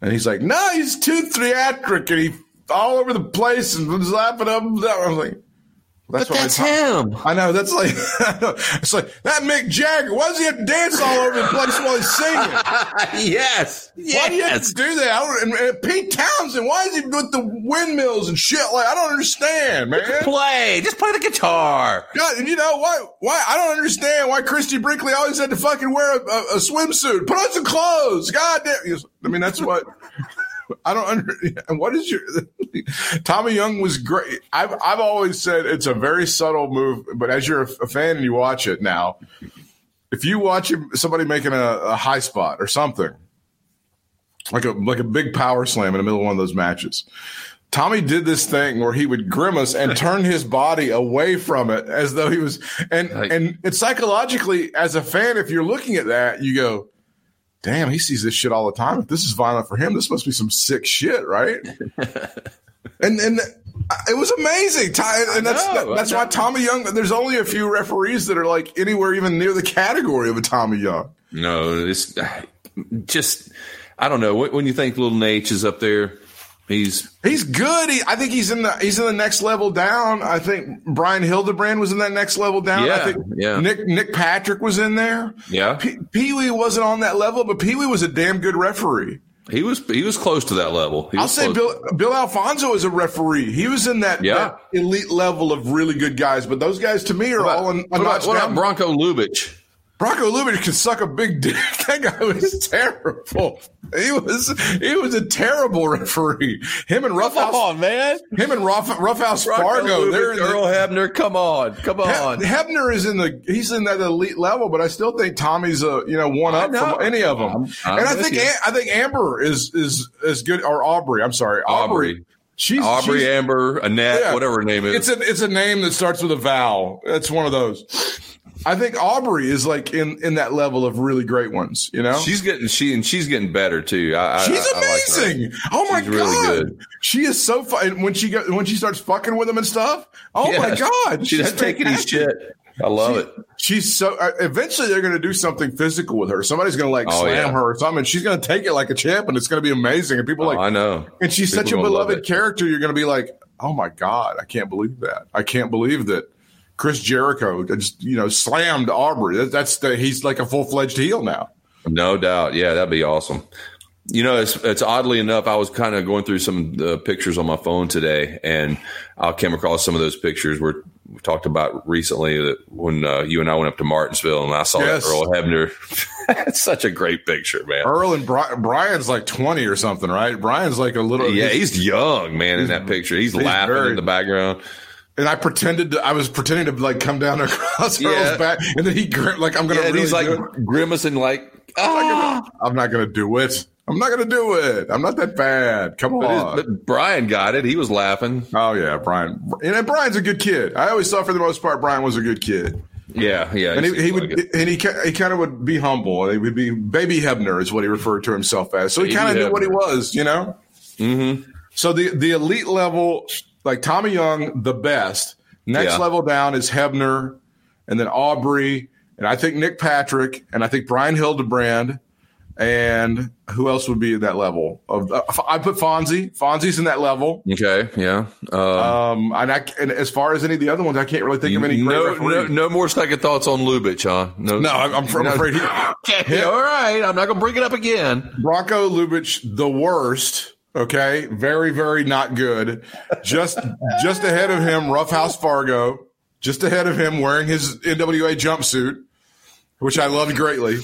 and he's like no he's too theatric and he all over the place and was laughing up and down. I was like that's But what that's him. I know that's like *laughs* it's like that Mick Jagger. Why does he have to dance all over the place while he's singing? *laughs* yes. Why do you have to do that? And, and Pete Townshend, why is he with the windmills and shit? Like I don't understand, man. Just play. Just play the guitar. God, and you know why? Why I don't understand why Christie Brinkley always had to fucking wear a, a, a swimsuit. Put on some clothes. God damn. I mean, that's what. I don't understand. *laughs* What is your *laughs* Tommy Young was great. I've I've always said it's a very subtle move, but as you're a, fan and you watch it now, if you watch somebody making a, a high spot or something, like a like a big power slam in the middle of one of those matches. Tommy did this thing where he would grimace and turn his body away from it as though he was and Like- and it's psychologically as a fan if you're looking at that you go damn he sees this shit all the time if this is violent for him this must be some sick shit right *laughs* and and uh, it was amazing Ty- and that's know, that's why. Tommy Young there's only a few referees that are like anywhere even near the category of a Tommy Young No, it's uh, just I don't know. When when you think Little Nate is up there, he's He's good. He, I think he's in the he's in the next level down. I think Brian Hildebrand was in that next level down. I think yeah. Nick Nick Patrick was in there. yeah. P- Pee Wee wasn't on that level, but Pee Wee was a damn good referee. He was he was close to that level. I'll say. Bill Bill Alfonso is a referee. He was in that, Yeah. that elite level of really good guys. But those guys to me are What all about, in, what about, what about. Bronko Lubich? Bronko Lubich could suck a big dick. *laughs* That guy was terrible. He was he was a terrible referee. Him and Roughhouse come on, man. him and Rough, Roughhouse Fargo. They're in the, Earl Hebner. Come on, come on. Hebner is in the he's in that elite level, but I still think Tommy's a you know one up know. from any of them. I'm- I'm and I think you. I think Amber is is is good or Aubrey. I'm sorry, Aubrey. Aubrey. She's Aubrey, she's- Amber, Annette, yeah. whatever her name is. It's a it's a name that starts with a vowel. It's one of those. I think Aubrey is like in in that level of really great ones. You know, she's getting she and she's getting better too. I, I- She's I- I like amazing. oh my She's really god, good. she is so fun. When she go, when she starts fucking with him and stuff. Oh my god, she she's doesn't take any shit. I love She- it. She's so. Uh, eventually, they're going to do something physical with her. Somebody's going to like Oh, slam yeah. her or something. She's going to take it like a champ, and it's going to be amazing. And people Oh, like, I know. and she's such a People gonna love beloved character. You're going to be like, oh my god, I can't believe that. I can't believe that. Chris Jericho just you know slammed Aubrey. That, that's the he's like a full fledged heel now. No doubt. Yeah, that'd be awesome. You know, it's, it's oddly enough, I was kind of going through some uh, pictures on my phone today, and I came across some of those pictures where we talked about recently that when uh, you and I went up to Martinsville and I saw Yes. Earl Hebner. *laughs* It's such a great picture, man. Earl and Bri- Brian's like 20 or something, right? Brian's like a little. yeah, he's young, man, in that picture. He's, laughing very- in the background. And I pretended to, I was pretending to like come down *laughs* across Yeah. Earl's back, and then he gr- like I'm gonna Yeah, and really he's like grimacing, like, ah. I'm not gonna do it. I'm not gonna do it. I'm not that bad. Come on. but Brian got it. He was laughing. oh yeah, Brian. And Brian's a good kid. I always thought for the most part Brian was a good kid. Yeah, yeah. And he, he seems would, like and he he kind of would be humble. He would be baby Hebner is what he referred to himself as. So he kind of knew what he was, you know. Mm-hmm. So the the elite level, like Tommy Young, the best. Next Yeah. level down is Hebner, and then Aubrey, and I think Nick Patrick, and I think Brian Hildebrand, and who else would be at that level? Of uh, I put Fonzie. Fonzie's in that level. Okay, yeah. Uh, Um, and I and as far as any of the other ones, I can't really think of any no, no, referees. no more second thoughts on Lubich, huh? No, No, I'm, I'm, I'm No. afraid he, *laughs* Okay, all right. I'm not going to bring it up again. Bronko Lubich, the worst. Okay, very, very not good. Just, just ahead of him, Roughhouse Fargo. Just ahead of him, wearing his NWA jumpsuit, which I loved greatly.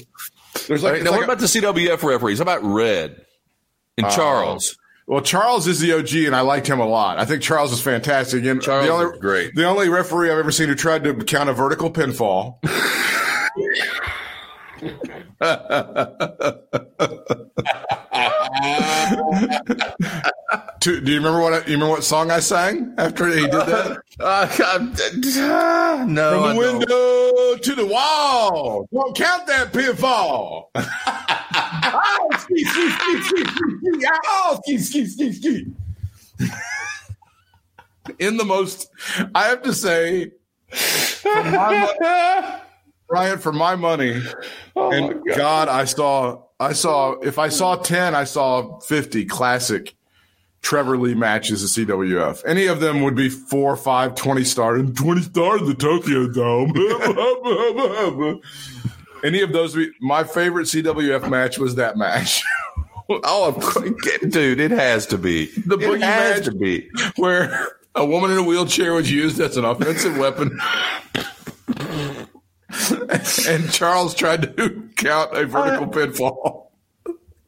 There's like, right, now, like what a- about the CWF referees? How about Red and oh. Charles? well, Charles is the OG, and I liked him a lot. I think Charles is fantastic. And Charles the only, great. The only referee I've ever seen who tried to count a vertical pinfall. *laughs* *laughs* To- do you remember what I, you remember what song I sang after he did that? *laughs* Uh, God, no, From I the don't. window to the wall. Don't count that pinfall. oh, *laughs* ski, ski, ski, ski, ski, ski. Oh, ski, ski, ski, ski. In the most, I have to say, for my *laughs* Brian, for my money, oh, and God, I saw, I saw, if I saw 10, I saw 50 classic Trevor Lee matches at CWF. Any of them would be four, five, 20 stars, and 20 stars in the Tokyo Dome. *laughs* Any of those, be- my favorite CWF match was that match. *laughs* Oh, dude, it has to be. The it boogie has match. to be. where a woman in a wheelchair was used as an offensive weapon. *laughs* and Charles tried to count a vertical uh, pinfall.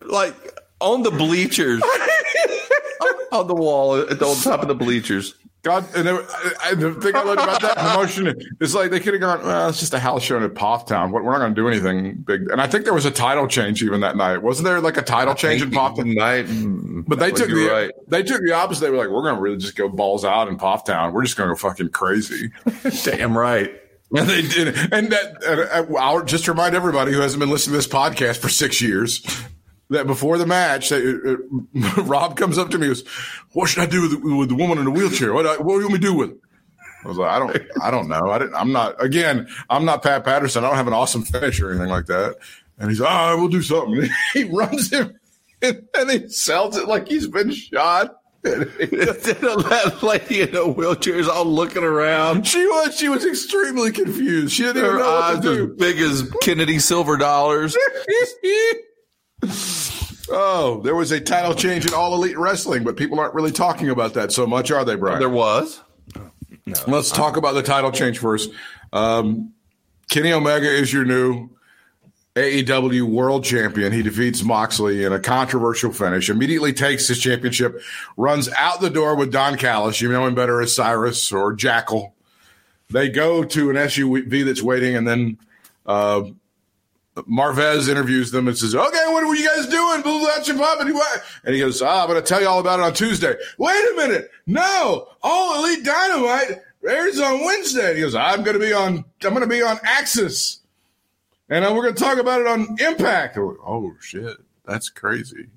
Like on the bleachers, *laughs* on the wall, at the, on top of the bleachers. God, and I, I- the thing I learned about that promotion is like they could have gone, well, it's just a house show in Poptown. We're we're not going to do anything big. And I think there was a title change even that night. Wasn't there like a title change in Poptown? Night, mm, But they took the right. they took the opposite. They were like, we're going to really just go balls out in Poptown. We're just going to go fucking crazy. *laughs* Damn right. And *laughs* they did. And that, uh, I'll just remind everybody who hasn't been listening to this podcast for six years that before the match, that, uh, *laughs* uh, Rob comes up to me and goes, what should I do with, the- with the woman in the wheelchair? What, what do you want me to do with her? I was like, I don't, I don't know. I didn't, I'm not, again, I'm not Pat Patterson. I don't have an awesome finish or anything like that. And he's, ah, we'll do something. *laughs* he runs him and, and he sells it like he's been shot. That lady in a wheelchair is all looking around. She was, she was extremely confused. She didn't even Her know what eyes as big as Kennedy silver dollars. *laughs* oh, there was a title change in All Elite Wrestling, but people aren't really talking about that so much, are they, Brian? There was. Let's talk about the title change first. Um, Kenny Omega is your new AEW World Champion. He defeats Moxley in a controversial finish, immediately takes his championship, runs out the door with Don Callis. You know him better as Cyrus or Jackal. They go to an SUV that's waiting, and then uh, Marvez interviews them and says, "Okay, what were you guys doing?" Blah, blah, blah. And he goes, "Ah, I'm going to tell you all about it on Tuesday." Wait a minute, no, All Elite Dynamite airs on Wednesday. He goes, "I'm going to be on. I'm going to be on AXS, and uh, we're going to talk about it on Impact." Went, oh shit, that's crazy.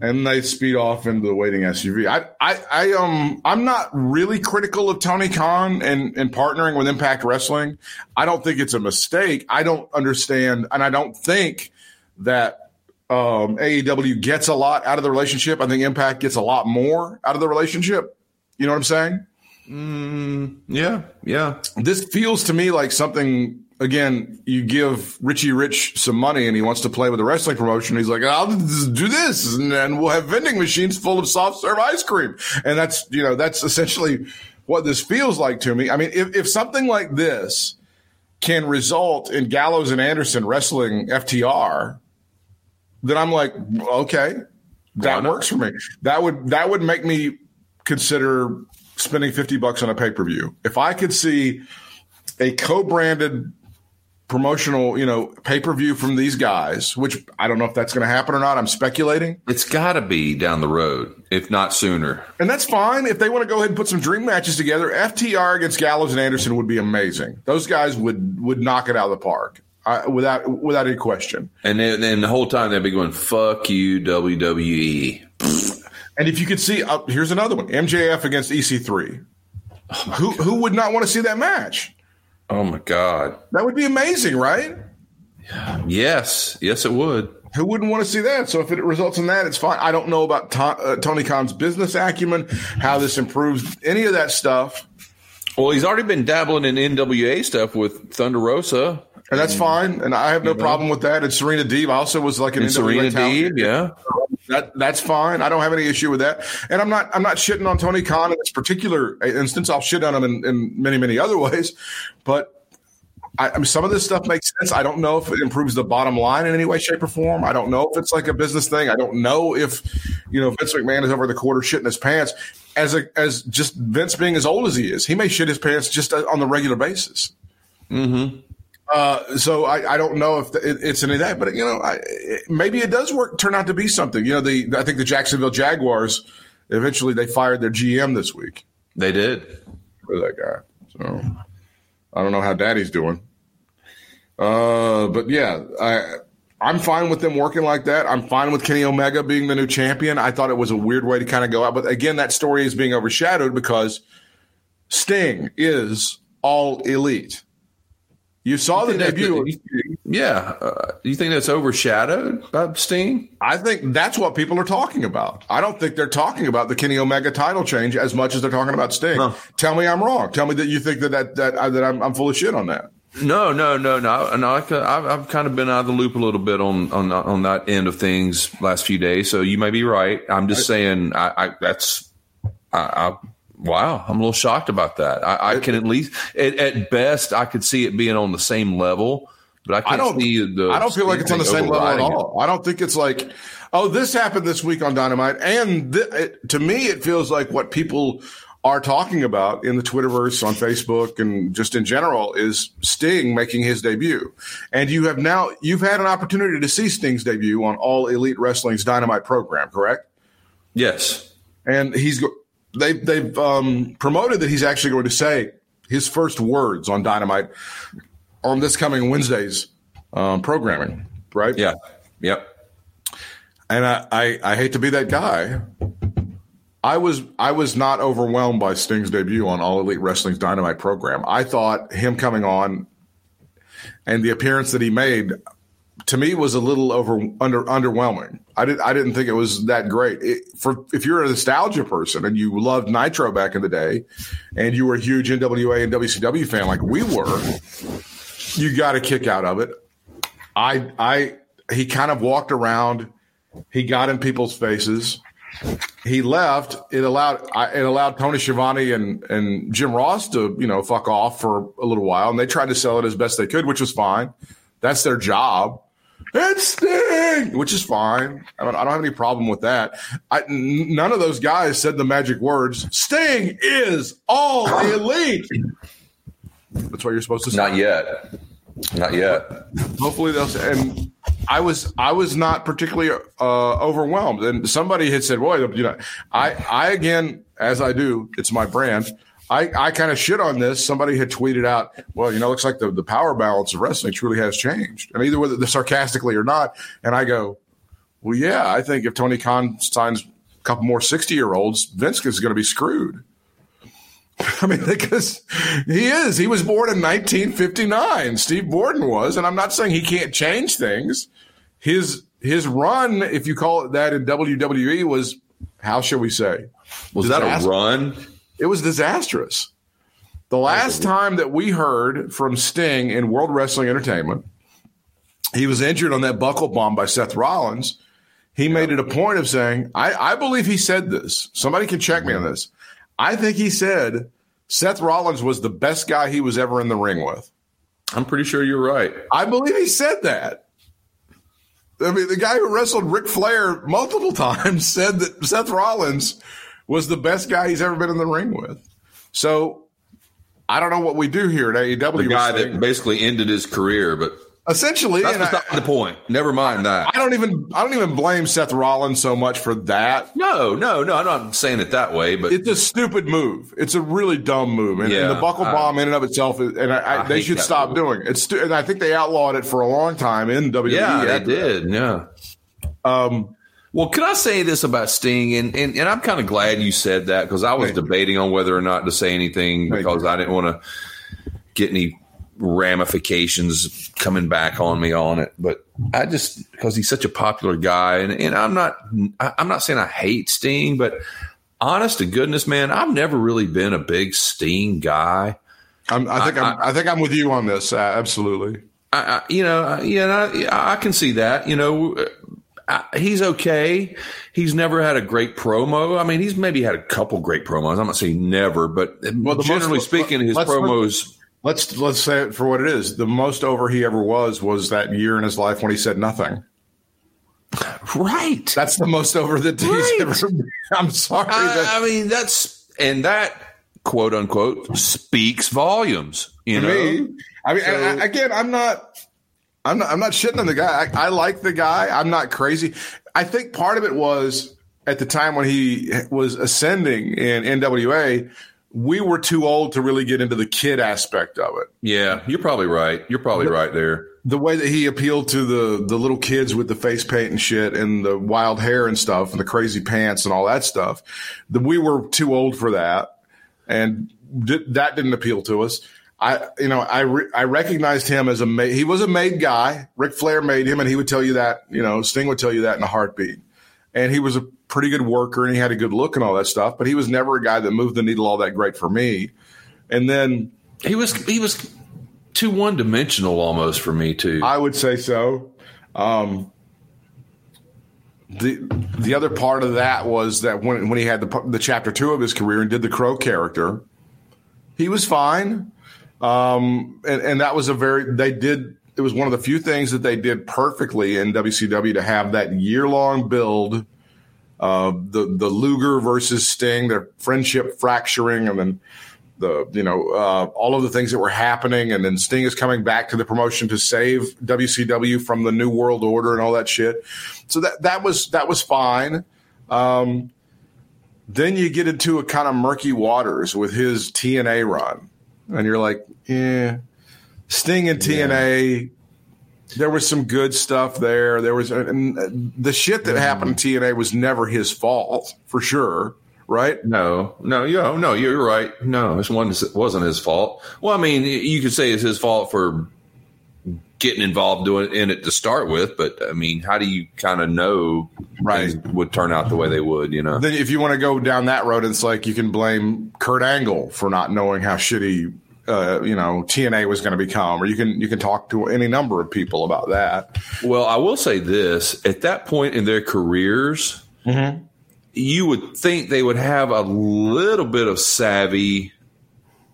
And they speed off into the waiting SUV. I, I, I, um, I'm not really critical of Tony Khan and, and partnering with Impact Wrestling. I don't think it's a mistake. I don't understand, and I don't think that um, AEW gets a lot out of the relationship. I think Impact gets a lot more out of the relationship. You know what I'm saying? Mm, Yeah, yeah. This feels to me like something. Again, you give Richie Rich some money and he wants to play with a wrestling promotion. He's like, I'll do this and then we'll have vending machines full of soft serve ice cream. And that's, you know, that's essentially what this feels like to me. I mean, if, if something like this can result in Gallows and Anderson wrestling FTR, then I'm like, okay, that works for me. That would that would make me consider spending 50 bucks on a pay-per-view. If I could see a co-branded promotional, you know, pay-per-view from these guys, which I don't know if that's going to happen or not. I'm speculating. It's got to be down the road, if not sooner. And that's fine. If they want to go ahead and put some dream matches together, FTR against Gallows and Anderson would be amazing. Those guys would would knock it out of the park. Uh, without without any question. And then, then the whole time they'd be going, "Fuck you, WWE." And if you could see, uh, here's another one: MJF against EC3. Oh who God. who would not want to see that match? Oh my God, that would be amazing, right? Yes, yes, it would. Who wouldn't want to see that? So if it results in that, it's fine. I don't know about to- uh, Tony Khan's business acumen, how this improves any of that stuff. Well, he's already been dabbling in NWA stuff with Thunder Rosa and that's fine. And I have no problem with that. And Serena Deeb also was like an and Serena Deeb, yeah. That that's fine. I don't have any issue with that. And I'm not I'm not shitting on Tony Khan in this particular instance. I'll shit on him in, in many many other ways, but. I, I mean, some of this stuff makes sense. I don't know if it improves the bottom line in any way, shape, or form. I don't know if it's like a business thing. I don't know if, you know, Vince McMahon is over the quarter shitting his pants. As a as just Vince being as old as he is, he may shit his pants just on the regular basis. Mm-hmm. Uh, so I, I, don't know if the, it, it's any of that, but you know, I, it, maybe it does work, turn out to be something. You know, the I think the Jacksonville Jaguars eventually they fired their GM this week. They did for that guy. So I don't know how Daddy's doing. Uh, but yeah, I I'm fine with them working like that. I'm fine with Kenny Omega being the new champion. I thought it was a weird way to kind of go out, but again, that story is being overshadowed because Sting is all elite. You saw the debut. yeah. Uh, you think that's overshadowed by Sting? I think that's what people are talking about. I don't think they're talking about the Kenny Omega title change as much as they're talking about Sting. Huh. Tell me I'm wrong. Tell me that you think that that that, uh, that I'm, I'm full of shit on that. No, no, no, no. no I, have I've kind of been out of the loop a little bit on on on that end of things last few days. So you may be right. I'm just saying I, I that's I, I Wow, I'm a little shocked about that. I, I can at least, at, at, best, I could see it being on the same level, but I can't I don't, see the. I don't feel like it's on the same level at all. It. I don't think it's like, oh, this happened this week on Dynamite, and th- it, to me, it feels like what people are talking about in the Twitterverse, on Facebook, and just in general is Sting making his debut. And you have now you've had an opportunity to see Sting's debut on All Elite Wrestling's Dynamite program, correct? Yes. And he's they they've um, promoted that he's actually going to say his first words on Dynamite on this coming Wednesday's um, programming. Right? Yeah. Yep. And I, I, I hate to be that guy. I was I was not overwhelmed by Sting's debut on All Elite Wrestling's Dynamite program. I thought him coming on and the appearance that he made to me was a little over under underwhelming. I did I didn't think it was that great. It, for if you're a nostalgia person and you loved Nitro back in the day, and you were a huge NWA and WCW fan like we were, you got a kick out of it. I I he kind of walked around, he got in people's faces. He left. It allowed it allowed Tony Schiavone and and Jim Ross to you know fuck off for a little while, and they tried to sell it as best they could, which was fine. That's their job it's Sting, which is fine. I don't, I don't have any problem with that. I, none of those guys said the magic words. Sting is all elite. That's what you're supposed to say. Not yet. Not yet. Hopefully they'll. Say, and I was I was not particularly uh, overwhelmed. And somebody had said, "Boy, you know, I I again as I do, it's my brand." I, I kind of shit on this. Somebody had tweeted out, well, you know, looks like the, the power balance of wrestling truly has changed. And either whether the sarcastically or not. And I go, well, yeah, I think if Tony Khan signs a couple more 60 year olds, Vince is going to be screwed. *laughs* I mean, because he is. He was born in 1959. Steve Borden was. And I'm not saying he can't change things. His, his run, if you call it that in WWE was, how shall we say? Was disaster. that a run? It was disastrous. The last time that we heard from Sting in World Wrestling Entertainment, he was injured on that buckle bomb by Seth Rollins. He made it a point of saying, I, I believe he said this. Somebody can check me on this. I think he said Seth Rollins was the best guy he was ever in the ring with. I'm pretty sure you're right. I believe he said that. I mean, the guy who wrestled Ric Flair multiple *laughs* times said that Seth Rollins was the best guy he's ever been in the ring with. So I don't know what we do here at AEW. The guy that basically ended his career, but essentially, that's I, the point. Never mind that. I don't even I don't even blame Seth Rollins so much for that. No, no, no. I'm not saying it that way, but It's a stupid move. It's a really dumb move, and, and the buckle I- bomb in and of itself, is, and I, I, they should stop move. doing it. It's stu- and I think they outlawed it for a long time in WWE. yeah, they after that. did. Yeah. Um, Well, can I say this about Sting? And and, and I'm kind of glad you said that because I was Thank you. debating on whether or not to say anything Thank because you. I didn't want to get any ramifications coming back on me on it. But I just because he's such a popular guy, and, and I'm not I- I'm not saying I hate Sting, but honest to goodness, man, I've never really been a big Sting guy. I'm, I think I, am I think I'm with you on this. Uh, absolutely. I, I, you know, I- you know, I, I can see that. You know, I, he's okay. He's never had a great promo. I mean, he's maybe had a couple great promos. I'm not saying never, but Well, generally most- speaking, his let's- promos. Let's let's say it for what it is. The most over he ever was was that year in his life when he said nothing. Right. That's the most over that he's Right. ever. Been. *laughs* I'm sorry. I, I mean, that's and that quote unquote speaks volumes. You know, me, I mean, So- I- I- again, I'm not, I'm not, I'm not shitting on the guy. I, I like the guy. I'm not crazy. I think part of it was at the time when he was ascending in NWA, we were too old to really get into the kid aspect of it. yeah, you're probably right. You're probably right there. The way that he appealed to the the little kids with the face paint and shit and the wild hair and stuff and the crazy pants and all that stuff, the, we were too old for that, and di- that didn't appeal to us. I, you know, I re- I recognized him as a ma- he was a made guy. Ric Flair made him, and he would tell you that. You know, Sting would tell you that in a heartbeat. And he was a pretty good worker, and he had a good look and all that stuff. But he was never a guy that moved the needle all that great for me. And then He was he was too one dimensional almost for me too. I would say so. Um, the the other part of that was that when when he had the the chapter two of his career and did the Crow character, he was fine. Um, and, and that was a very they did it was one of the few things that they did perfectly in WCW to have that year long build. Uh, the the Luger versus Sting, their friendship fracturing, and then the you know uh, all of the things that were happening, and then Sting is coming back to the promotion to save WCW from the New World Order and all that shit. So that that was that was fine. Um, then you get into a kind of murky waters with his TNA run, and you're like, yeah, Sting and TNA. There was some good stuff there. There was and the shit that mm-hmm. happened in TNA was never his fault for sure, right? No, no, you oh, know, no, you're right. No, this one wasn't his fault. Well, I mean, you could say it's his fault for getting involved doing in it to start with, but I mean, how do you kind of know Right. things would turn out the way they would? You know, Then if you want to go down that road, it's like you can blame Kurt Angle for not knowing how shitty uh, you know TNA was going to become, or you can you can talk to any number of people about that. Well, I will say this: at that point in their careers, you would think they would have a little bit of savvy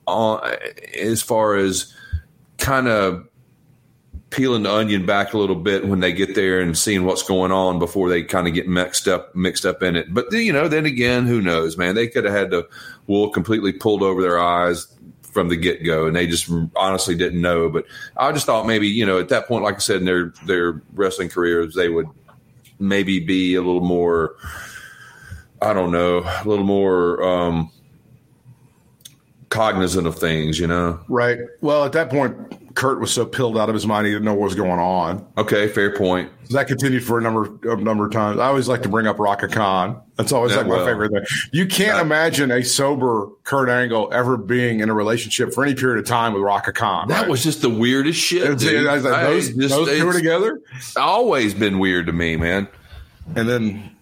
on as far as kind of peeling the onion back a little bit when they get there and seeing what's going on before they kind of get mixed up mixed up in it. But you know, then again, who knows, man? They could have had the wool completely pulled over their eyes from the get go, and they just honestly didn't know. But I just thought maybe you know at that point, like I said, in their their wrestling careers, they would maybe be a little more. I don't know, a little more um, cognizant of things, you know. Right. Well, at that point, Kurt was so pilled out of his mind he didn't know what was going on. Okay, fair point. That continued for a number a number of times. I always like to bring up Rhaka Khan. That's always Yeah, like my well. favorite thing. You can't imagine a sober Kurt Angle ever being in a relationship for any period of time with Rhaka Khan. That right? was just the weirdest shit. I was like, I those, just- those two are it's together. Always been weird to me, man. And then,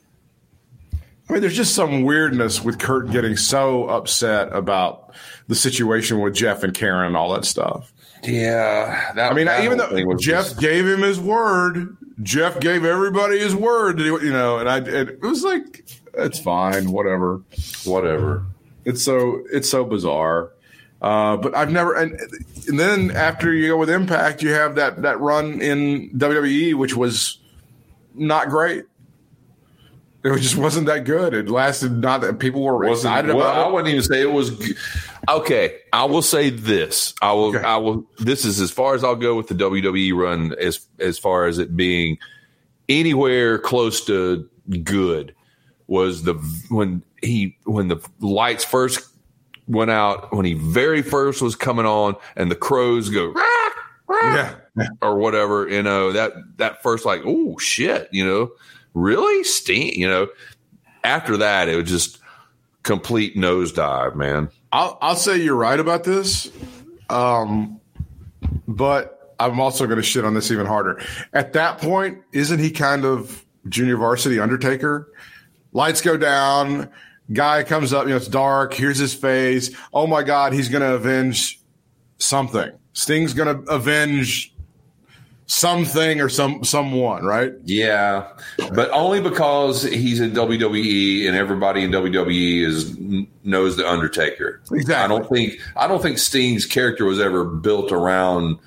I mean, there's just some weirdness with Kurt getting so upset about the situation with Jeff and Karen and all that stuff. Yeah, that, I mean, even though Jeff just- gave him his word, Jeff gave everybody his word, you know, and I, it, it was like, it's fine, whatever. whatever. It's so, it's so bizarre. Uh, but I've never, and, and then after you go with Impact, you have that that run in WWE, which was not great. It just wasn't that good. It lasted not that people were Wasn't- excited well, I about it. wouldn't even say it was. g- Okay, I will say this. I will. Okay. I will. This is as far as I'll go with the WWE run, as as far as it being anywhere close to good. Was the when he when the lights first went out when he very first was coming on and the crows go "Rah, rah," Yeah. or whatever you know that that first like oh shit you know really Sting you know after that it was just complete nosedive man I'll I'll say you're right about this, um, but I'm also going to shit on this even harder. At that point, isn't he kind of junior varsity Undertaker? Lights go down, guy comes up, you know, it's dark. Here's his face. Oh my God, he's going to avenge something. Sting's going to avenge something or some someone, right? yeah but only because he's in WWE and everybody in WWE is knows the Undertaker Exactly. I don't think I don't think Sting's character was ever built around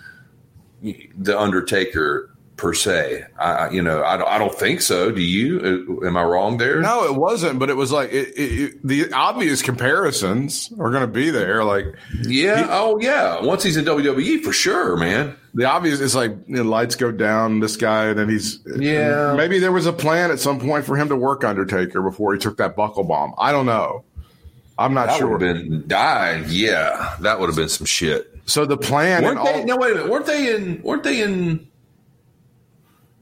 the Undertaker per se. I, you know, I don't, I don't think so. Do you? Uh, Am I wrong there? No, it wasn't, but it was like it, it, the obvious comparisons are going to be there. Like Yeah. oh, yeah. Once he's in WWE, for sure, man. the obvious is like you know, lights go down. This guy, and then he's Yeah. Maybe there was a plan at some point for him to work Undertaker before he took that buckle bomb. I don't know. I'm not That sure. would have been die. Yeah, that would have been some shit. so the plan Weren't they? all, No, wait a minute. Weren't they in? Weren't they in?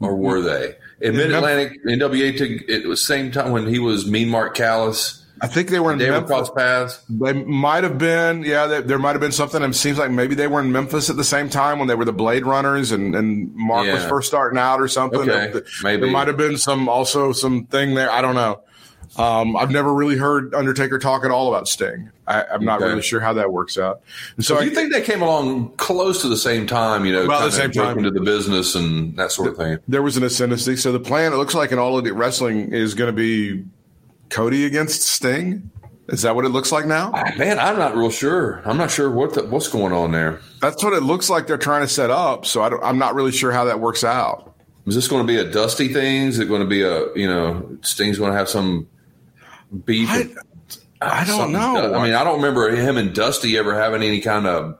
Or were they in Mid Atlantic NWA? To it was same time when he was Mean Mark Callous. I think they were in They Memphis. crossed paths? They might have been, yeah. They, there might have been something. It seems like maybe they were in Memphis at the same time when they were the Blade Runners, and, and Mark was first starting out or something. Okay, There- maybe. there might have been some also some thing there. I don't know. Um, I've never really heard Undertaker talk at all about Sting. I, I'm not Okay. really sure how that works out. And so do you think they came along close to the same time? You know, About the same time. into the business and that sort of thing. there was an ascendancy. So the plan, it looks like in all of the wrestling, is going to be Cody against Sting. Is that what it looks like now? Man, I'm not real sure. I'm not sure what the, what's going on there. That's what it looks like they're trying to set up. So I don't, I'm not really sure how that works out. Is this going to be a dusty thing? Is it going to be a you know Sting's going to have some beef? I- I don't know. I mean, I don't remember him and Dusty ever having any kind of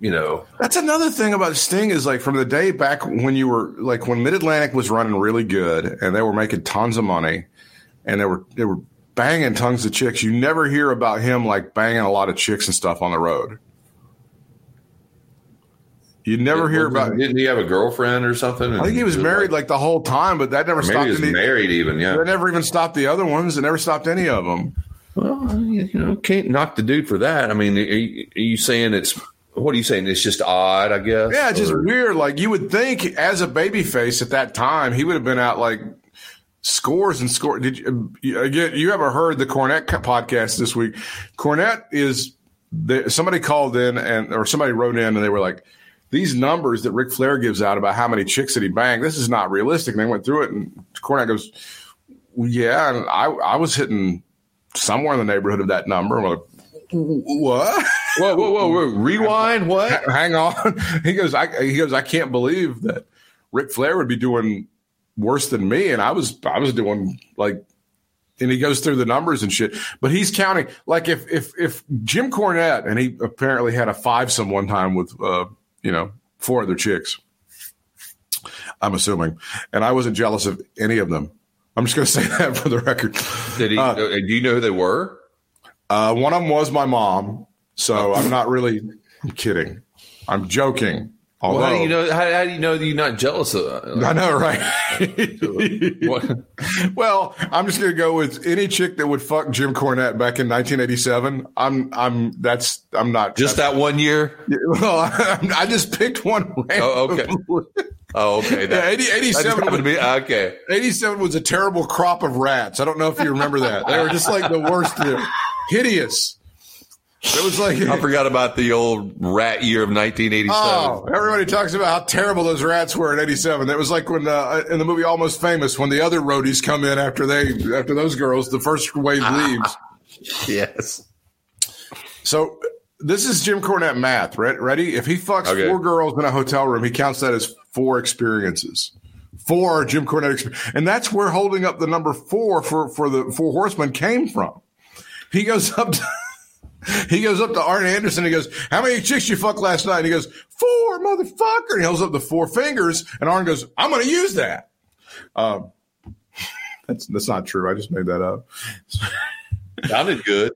you know. That's another thing about Sting is like from the day back when you were like when Mid Atlantic was running really good and they were making tons of money and they were they were banging tons of chicks. You never hear about him like banging a lot of chicks and stuff on the road. You never hear about. Didn't he have a girlfriend or something? I think he was married like the whole time, but that never maybe stopped. he was Any, married even. Yeah. that never even stopped the other ones. It never stopped any of them. Well, you know, can't knock the dude for that. I mean, are you, are you saying it's what are you saying? It's just odd, I guess. Yeah, it's just Or- weird. Like you would think, as a babyface at that time, he would have been out like scores and scores. Did you, uh, you again? You ever heard the Cornette podcast this week? Cornette is the, somebody called in and or somebody wrote in and they were like, these numbers that Ric Flair gives out about how many chicks that he banged, this is not realistic. And they went through it and Cornette goes, well, yeah, and I I was hitting somewhere in the neighborhood of that number. I'm like, what? Whoa, whoa, whoa, whoa! Rewind. What? *laughs* hang on. *laughs* He goes, I, he goes, I can't believe that Ric Flair would be doing worse than me. And I was, I was doing like, and he goes through the numbers and shit, but he's counting like if, if, if Jim Cornette, and he apparently had a five some one time with, uh, you know, four other chicks, I'm assuming. And I wasn't jealous of any of them. I'm just going to say *laughs* that for the record. Did he? uh, do you know who they were? Uh, one of them was my mom. So I'm not really I'm kidding. I'm joking. Although, Well, how do you know? How, how do you know that you're not jealous of? That? I know, right? *laughs* Well, I'm just gonna go with any chick that would fuck Jim Cornette back in 1987. I'm, I'm, that's, I'm not Just that one year? Well, *laughs* I just picked one. Oh, okay. Oh, okay. Yeah, 80, 87, happened to was, be okay. 87 was a terrible crop of rats. I don't know if you remember that. They were just like the worst, hideous. It was like I forgot about the old rat year of 1987. Oh, everybody talks about how terrible those rats were in '87. That was like when uh, in the movie Almost Famous, when the other roadies come in after they after those girls, the first wave leaves. Yes. So this is Jim Cornette math. Right? Ready? If he fucks Okay. four girls in a hotel room, he counts that as four experiences. Four Jim Cornette, exper- and that's where holding up the number four for for the Four Horsemen came from. He goes up. To, he goes up to Arn Anderson. And he goes, "How many chicks you fucked last night?" And he goes, four, motherfucker." And he holds up the four fingers, and Arn goes, "I'm going to use that." Um, *laughs* that's that's not true. I just made that up. *laughs* Sounded good.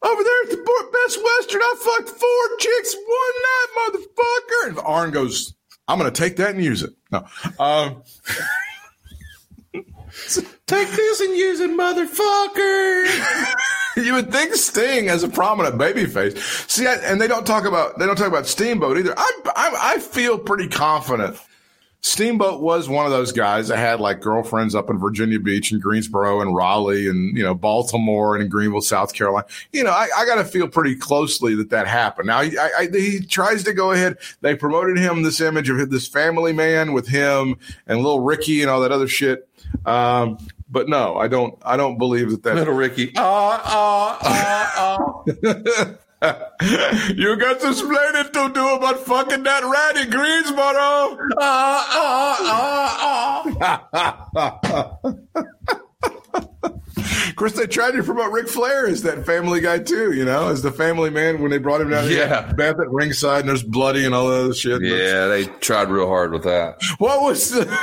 Over there at the Best Western, I fucked four chicks one night, motherfucker. And Arn goes, I'm going to take that and use it. No. Um, *laughs* Take this and use it, motherfucker. You would think Sting as a prominent babyface. See, I, and they don't talk about they don't talk about Steamboat either. I, I I feel pretty confident. Steamboat was one of those guys that had like girlfriends up in Virginia Beach and Greensboro and Raleigh and you know Baltimore and Greenville, South Carolina. You know, I, I got to feel pretty closely that that happened. Now I, he tries to go ahead. They promoted him this image of this family man with him and little Ricky and all that other shit. Um, but no, I don't. I don't believe that that Little Ricky. Ah, ah, ah, ah. *laughs* you got to explain it to do about fucking that in Greensboro. of course, they tried to promote Ric Flair as that family guy too, you know, as the family man when they brought him down. Yeah. Beth at ringside and there's bloody and all that other shit. Yeah, they tried real hard with that. What was the.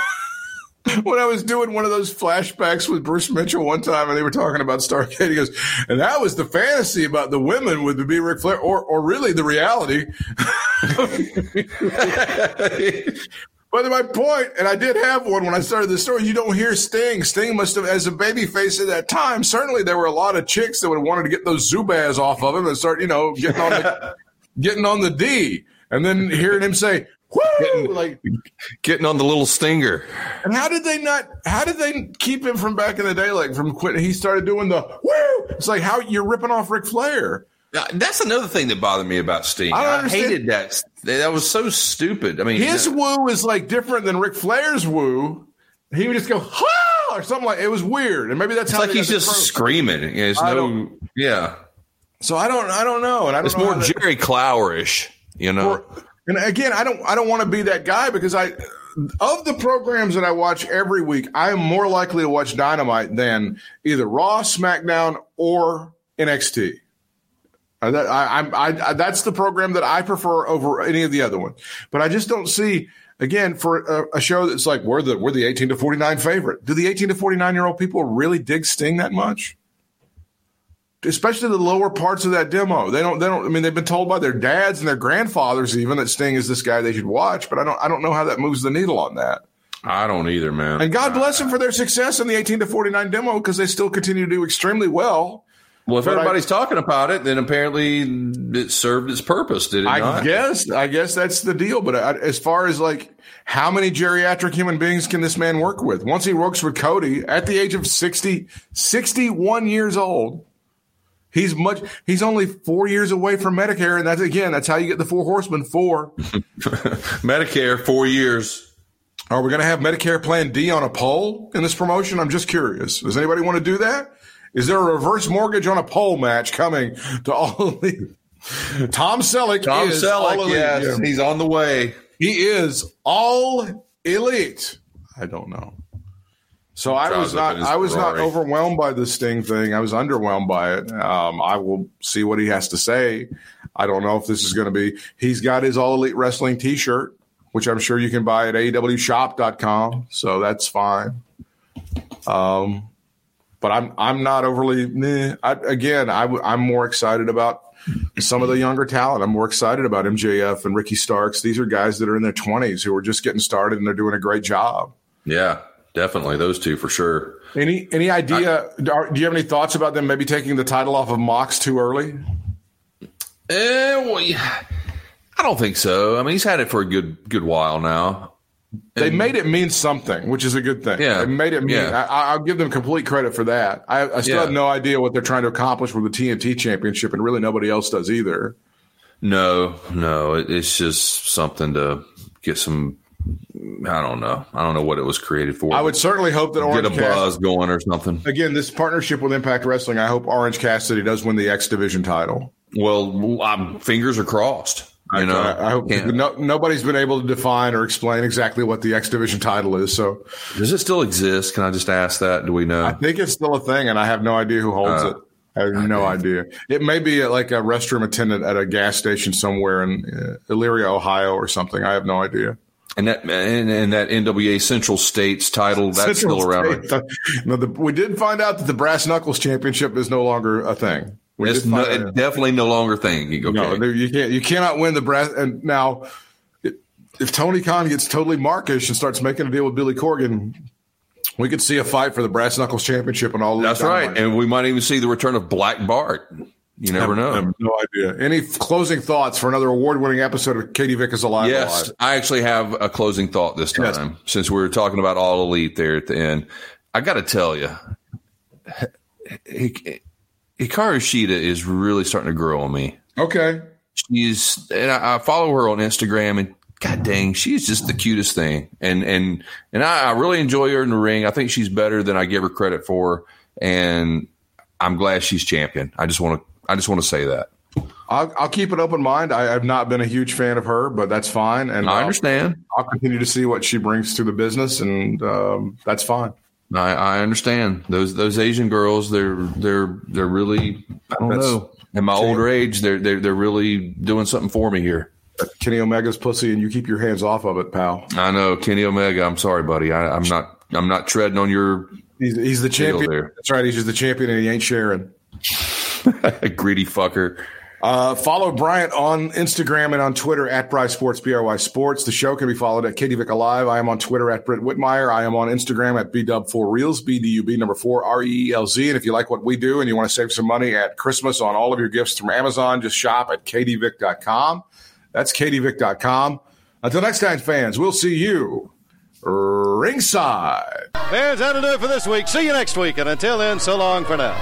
When I was doing one of those flashbacks with Bruce Mitchell one time, and they were talking about Starcade, he goes, and that was the fantasy about the women would be Ric Flair, or or really the reality. *laughs* But my point, and I did have one when I started the story, you don't hear Sting. Sting must have, as a baby face at that time, certainly there were a lot of chicks that would have wanted to get those Zubaz off of him and start, you know, getting on the, *laughs* getting on the D. And then hearing him say, woo! Like, Getting on the little stinger. and how did they not, how did they keep him from back in the day, like from quitting? He started doing the woo! It's like, how you're ripping off Ric Flair. Now, That's another thing that bothered me about Sting. I I, hated that. That was so stupid. I mean, His woo is like different than Ric Flair's woo. He would just go, ha! Or something like, it was weird. And maybe that's it's how like he's just trophy. screaming. Yeah, It's no, yeah. So I don't, I don't know, and I don't It's know more Jerry Clowerish, you know. or- and again, I don't, I don't want to be that guy because I, of the programs that I watch every week, I am more likely to watch Dynamite than either Raw, SmackDown, or NXT. Uh, I, I, I, that's the program that I prefer over any of the other ones. But I just don't see. Again, for a, a show that's like we're the we're the 18 to 49 favorite. Do the 18 to 49 year old people really dig Sting that much? Especially the lower parts of that demo. They don't, they don't, I mean, they've been told by their dads and their grandfathers even that Sting is this guy they should watch, but I don't, I don't know how that moves the needle on that. I don't either, man. And God bless them for their success in the 18 to 49 demo because they still continue to do extremely well. well, if but I- everybody's talking about it, then apparently it served its purpose, did it I not? guess, I guess that's the deal. But I, as far as like, how many geriatric human beings can this man work with? Once he works with Cody at the age of 60, 61 years old, he's much, he's only four years away from Medicare. And that's again, that's how you get the four horsemen four. *laughs* Medicare, four years. Are we going to have Medicare Plan D on a poll in this promotion? I'm just curious. Does anybody want to do that? Is there a reverse mortgage on a pole match coming to all elite? Tom Selleck Tom is Selleck, all elite. yes, he's on the way. He is all elite. I don't know. So I was not. I was not overwhelmed by the Sting thing. I was underwhelmed by it. Um, I will see what he has to say. I don't know if this is going to be. He's got his All Elite Wrestling T-shirt, which I'm sure you can buy at AEWShop.com. So that's fine. Um, but I'm I'm not overly. Meh. I, again, I, I'm more excited about some of the younger talent. I'm more excited about MJF and Ricky Starks. These are guys that are in their 20s who are just getting started and they're doing a great job. Yeah, definitely those two for sure. Any any idea? are, do you have any thoughts about them maybe taking the title off of Mox too early? Eh, well, yeah, I don't think so. I mean, he's had it for a good good while now. They made it mean something, which is a good thing. Yeah. they made it mean. Yeah. I, I'll give them complete credit for that. I, I still Yeah. have no idea what they're trying to accomplish with the TNT Championship, and really nobody else does either. No, no, it, it's just something to get some. I don't know. I don't know what it was created for. I would certainly hope that get a buzz going or something. again, this partnership with Impact Wrestling. I hope Orange Cassidy does win the X Division title. Well, I'm, fingers are crossed. You know, I, I hope no, nobody's been able to define or explain exactly what the X Division title is. So, does it still exist? Can I just ask that? Do we know? I think it's still a thing, and I have no idea who holds uh, it. I have no idea. It may be like a restroom attendant at a gas station somewhere in uh, Elyria, Ohio, or something. I have no idea. And that and, and, that NWA Central States title that's Central still around. State, *laughs* no, the, we did find out that the Brass Knuckles Championship is no longer a thing. We it's no, definitely no longer thing. Okay. No, you can't. You cannot win the brass. And now, if Tony Khan gets totally markish and starts making a deal with Billy Corgan, we could see a fight for the Brass Knuckles Championship and all. That's right, and we might even see the return of Black Bart. You never I know. I have no idea. Any closing thoughts for another award-winning episode of Katie Vick is alive? Yes, alive? I actually have a closing thought this time. Yes. Since we were talking about all elite there at the end, I got to tell you, Hikaru Shida is really starting to grow on me. Okay, she's and I, I follow her on Instagram, and God dang, she's just the cutest thing. And and and I, I, really enjoy her in the ring. I think she's better than I give her credit for. And I'm glad she's champion. I just want to I just want to say that. I'll, I'll keep an open mind. I, have not been a huge fan of her, but that's fine. And I understand. I'll, I'll continue to see what she brings to the business, and um, that's fine. I, I, understand those those Asian girls. They're they're they're really I don't that's, know. In my older age, they're they're they're really doing something for me here. Kenny Omega's pussy, and you keep your hands off of it, pal. I know Kenny Omega. I'm sorry, buddy. I, am not. I'm not treading on your. He's, he's the champion. There. That's right. He's just the champion, and he ain't sharing. *laughs* Greedy fucker. Uh, follow Bryant on Instagram and on Twitter at Bry Sports, B-R-Y Sports. The show can be followed at Katie Vick Alive. I am on Twitter at Britt Whitmire. I am on Instagram at BDub4Reelz, B-D-U-B number four, R-E-E-L-Z. And if you like what we do and you want to save some money at Christmas on all of your gifts from Amazon, just shop at katievick.com. That's katievick.com. Until next time, fans, we'll see you ringside. Fans, that'll do it for this week. See you next week. And until then, so long for now.